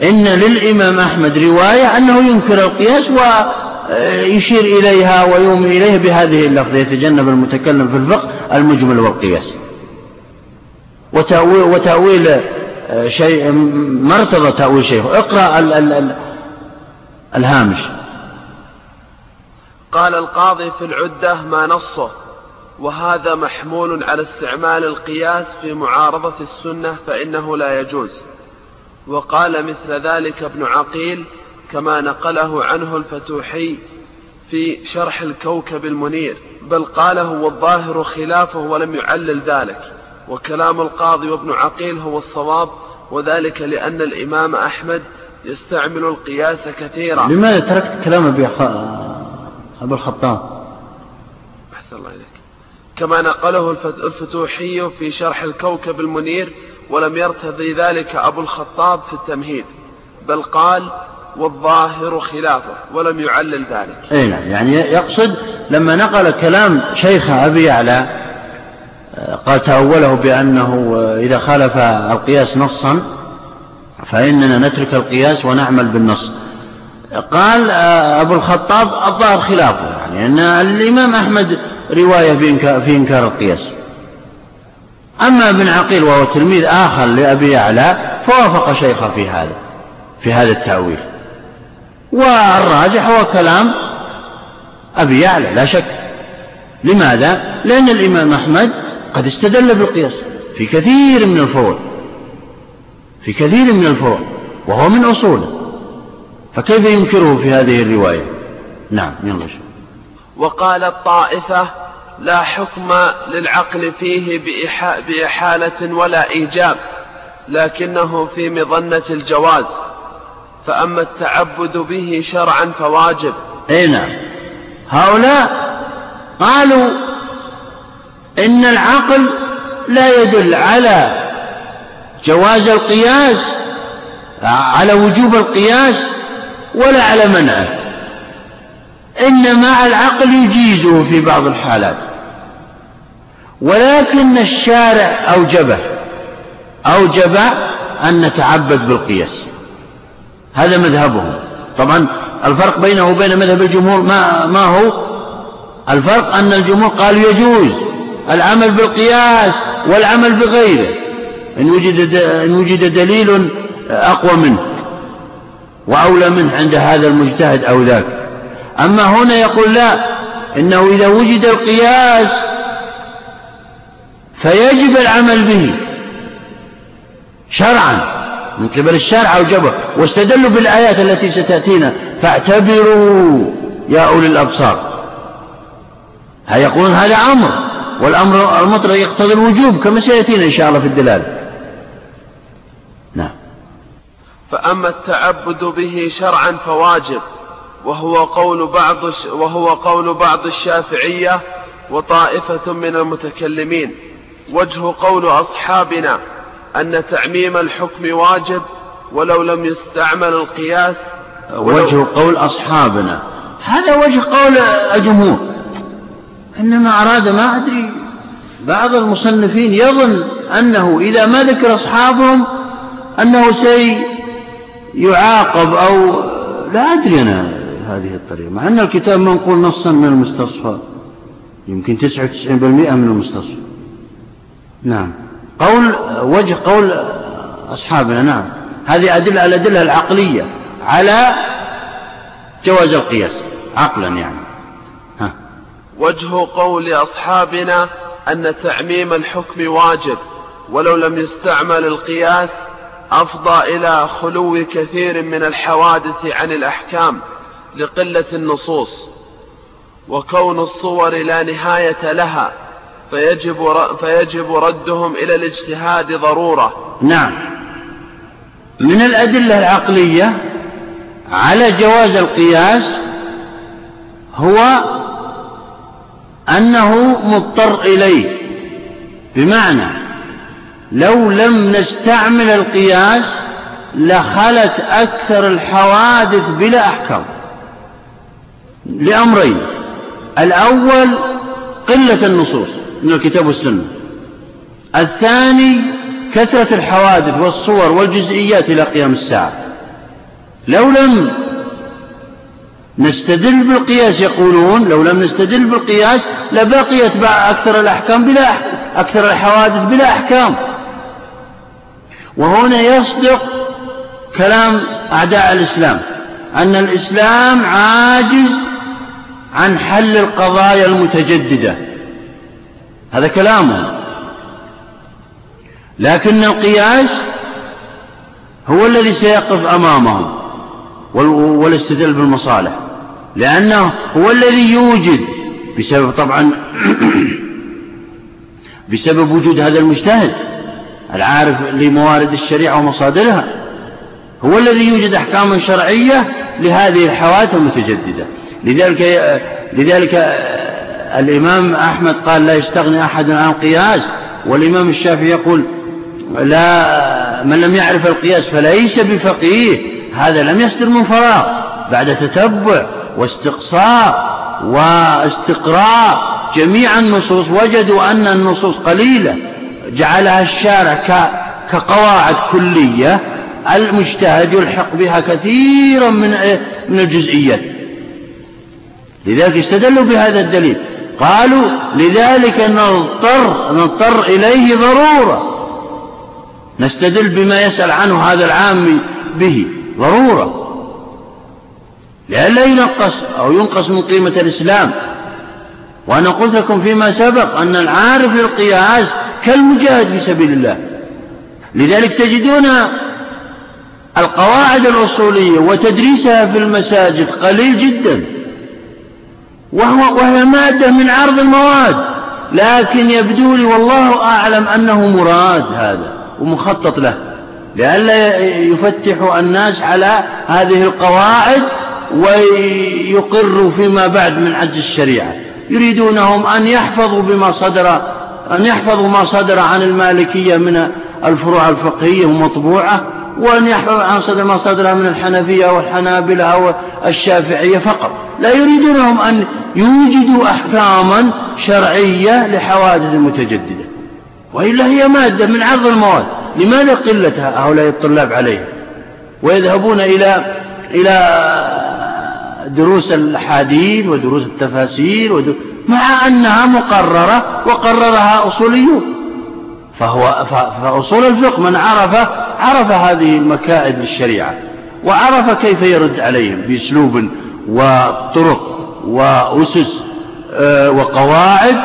إن للإمام أحمد رواية أنه ينكر القياس ويشير إليها ويومي إليه بهذه اللفظة يتجنب المتكلم في الفقه المجمل والقياس. وتأويل, وتأويل آه، شيء ما ارتضى تأويل شيخ اقرأ ال ال ال الهامش. قال القاضي في العدة ما نصه. وهذا محمول على استعمال القياس في معارضة السنة فإنه لا يجوز. وقال مثل ذلك ابن عقيل كما نقله عنه الفتوحي في شرح الكوكب المنير بل قاله والظاهر خلافه ولم يعلل ذلك. وكلام القاضي وابن عقيل هو الصواب وذلك لأن الإمام أحمد يستعمل القياس كثيرا. لماذا تركت كلام أبي أبو الخطاب؟ أحسن الله إليك. كما نقله الفتوحي في شرح الكوكب المنير ولم يرتضي ذلك أبو الخطاب في التمهيد بل قال والظاهر خلافه ولم يعلل ذلك. أي نعم يعني يقصد لما نقل كلام شيخ أبي يعلى قال تأوله بأنه إذا خالف القياس نصا فإننا نترك القياس ونعمل بالنص. قال أبو الخطاب الظاهر خلافه يعني أن الإمام أحمد رواية في إنكار القياس. أما ابن عقيل وهو تلميذ آخر لأبي يعلى فوافق شيخه في هذا في هذا التأويل. والراجح هو كلام أبي يعلى لا شك. لماذا؟ لأن الإمام أحمد قد استدل بالقياس في كثير من الفروع في كثير من الفروع وهو من أصوله. فكيف ينكره في هذه الرواية؟ نعم يلا وقال الطائفة لا حكم للعقل فيه بإحالة ولا إيجاب لكنه في مظنة الجواز. فأما التعبد به شرعا فواجب. أي نعم. هؤلاء قالوا إن العقل لا يدل على جواز القياس على وجوب القياس ولا على منعه. إنما العقل يجيزه في بعض الحالات. ولكن الشارع أوجبه أوجب أن نتعبد بالقياس. هذا مذهبهم. طبعا الفرق بينه وبين مذهب الجمهور ما, ما هو؟ الفرق أن الجمهور قالوا يجوز العمل بالقياس والعمل بغيره. إن وجد, إن وجد دليل أقوى منه وأولى منه عند هذا المجتهد أو ذاك. أما هنا يقول لا إنه إذا وجد القياس فيجب العمل به شرعا من قبل الشارع أوجبه واستدلوا بالآيات التي ستأتينا. فاعتبروا يا أولي الأبصار. يقولون هذا أمر؟ والأمر المطلق يقتضي الوجوب كما سيأتينا إن شاء الله في الدلالة. نعم. فأما التعبد به شرعا فواجب. وهو قول بعض وهو قول بعض الشافعية وطائفة من المتكلمين. وجه قول أصحابنا أن تعميم الحكم واجب ولو لم يستعمل القياس. وجه قول أصحابنا. هذا وجه قول الجمهور. إنما أراد ما أدري بعض المصنفين يظن أنه إذا ما ذكر أصحابهم أنه سيعاقب أو لا أدري أنا. هذه الطريقة مع أن الكتاب منقول نصا من المستصفى يمكن تسعة وتسعين بالمئة من المستصفى. نعم. قول وجه قول أصحابنا نعم. هذه أدلة الأدلة العقلية على جواز القياس عقلا يعني. ها. وجه قول أصحابنا أن تعميم الحكم واجب ولو لم يستعمل القياس أفضى إلى خلو كثير من الحوادث عن الأحكام. لقلة النصوص وكون الصور لا نهاية لها فيجب, فيجب ردهم إلى الاجتهاد ضرورة. نعم. من الأدلة العقلية على جواز القياس هو أنه مضطر إليه. بمعنى لو لم نستعمل القياس لخلت أكثر الحوادث بلا أحكام. لأمرين. الأول قلة النصوص من الكتاب والسنة. الثاني كثرة الحوادث والصور والجزئيات إلى قيام الساعة. لو لم نستدل بالقياس يقولون لو لم نستدل بالقياس لبقيت أكثر الأحكام بلا أكثر الحوادث بلا أحكام. وهنا يصدق كلام أعداء الإسلام أن الإسلام عاجز عن حل القضايا المتجددة. هذا كلامهم لكن القياس هو الذي سيقف أمامهم والاستدلال بالمصالح. لأنه هو الذي يوجد بسبب طبعا بسبب وجود هذا المجتهد العارف لموارد الشريعة ومصادرها. هو الذي يوجد أحكاما شرعية لهذه الحوادث المتجددة. لذلك لذلك الإمام أحمد قال لا يستغني أحد عن القياس والإمام الشافعي يقول لا من لم يعرف القياس فليس بفقيه هذا لم يصدر من فراغ بعد تتبع واستقصاء واستقراء جميع النصوص وجدوا أن النصوص قليلة جعلها الشارع كقواعد كلية المجتهد يلحق بها كثيرا من من الجزئيات. لذلك استدلوا بهذا الدليل. قالوا لذلك نضطر نضطر إليه ضرورة. نستدل بما يسأل عنه هذا العام به ضرورة. لئلا ينقص أو ينقص من قيمة الإسلام. وأنا قلت لكم فيما سبق أن العارف للقياس كالمجاهد في سبيل الله. لذلك تجدون القواعد الأصولية وتدريسها في المساجد قليل جدا. وهو وهي مادة من عرض المواد. لكن يبدو لي والله أعلم أنه مراد هذا ومخطط له لئلا يفتح الناس على هذه القواعد ويقروا فيما بعد من عجز الشريعة. يريدونهم أن يحفظوا بما صدر أن يحفظوا ما صدر عن المالكية من الفروع الفقهية ومطبوعة وأن يحفظوا عن صدر ما صدر من الحنفية والحنابلة أو الشافعية فقط. لا يريدونهم أن يوجدوا أحكاما شرعية لحوادث متجددة. وإلا هي مادة من عرض المواد. لماذا قلة هؤلاء الطلاب عليها؟ ويذهبون إلى إلى دروس الحديث ودروس التفاسير ودروس مع أنها مقررة وقررها أصوليون. فهو فأصول الفقه من عرف عرف هذه المكائد للشريعة وعرف كيف يرد عليهم بأسلوب وطرق وأسس آه، وقواعد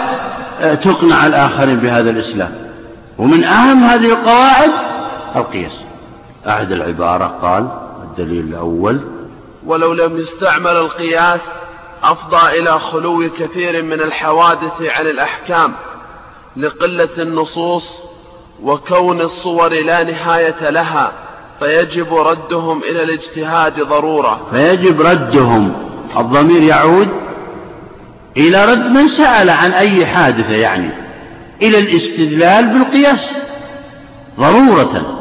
آه، تقنع الآخرين بهذا الإسلام. ومن أهم هذه القواعد القياس. أعد العبارة قال الدليل الأول ولو لم يستعمل القياس أفضى إلى خلو كثير من الحوادث عن الأحكام لقلة النصوص وكون الصور لا نهاية لها فيجب ردهم إلى الاجتهاد ضرورة. فيجب ردهم. الضمير يعود إلى رد من سأل عن أي حادثة يعني إلى الاستدلال بالقياس. ضرورة.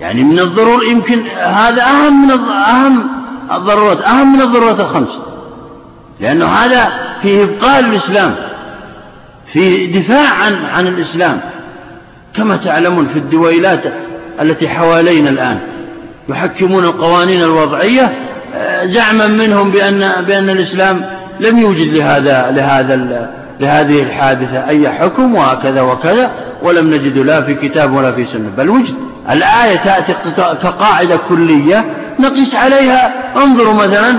يعني من الضرور يمكن هذا أهم من أهم الضرورات أهم من الضرورات الخمس لأنه هذا فيه إبقاء الإسلام. في دفاع عن عن الإسلام. كما تعلمون في الدويلات التي حوالينا الآن يحكمون القوانين الوضعية آه، زعما منهم بأن بأن الإسلام لم يوجد لهذا لهذا لهذه الحادثة أي حكم وهكذا وكذا ولم نجد لا في كتاب ولا في سنة. بل وجد. الآية تأتي كقاعدة كلية نقيس عليها. انظروا مثلا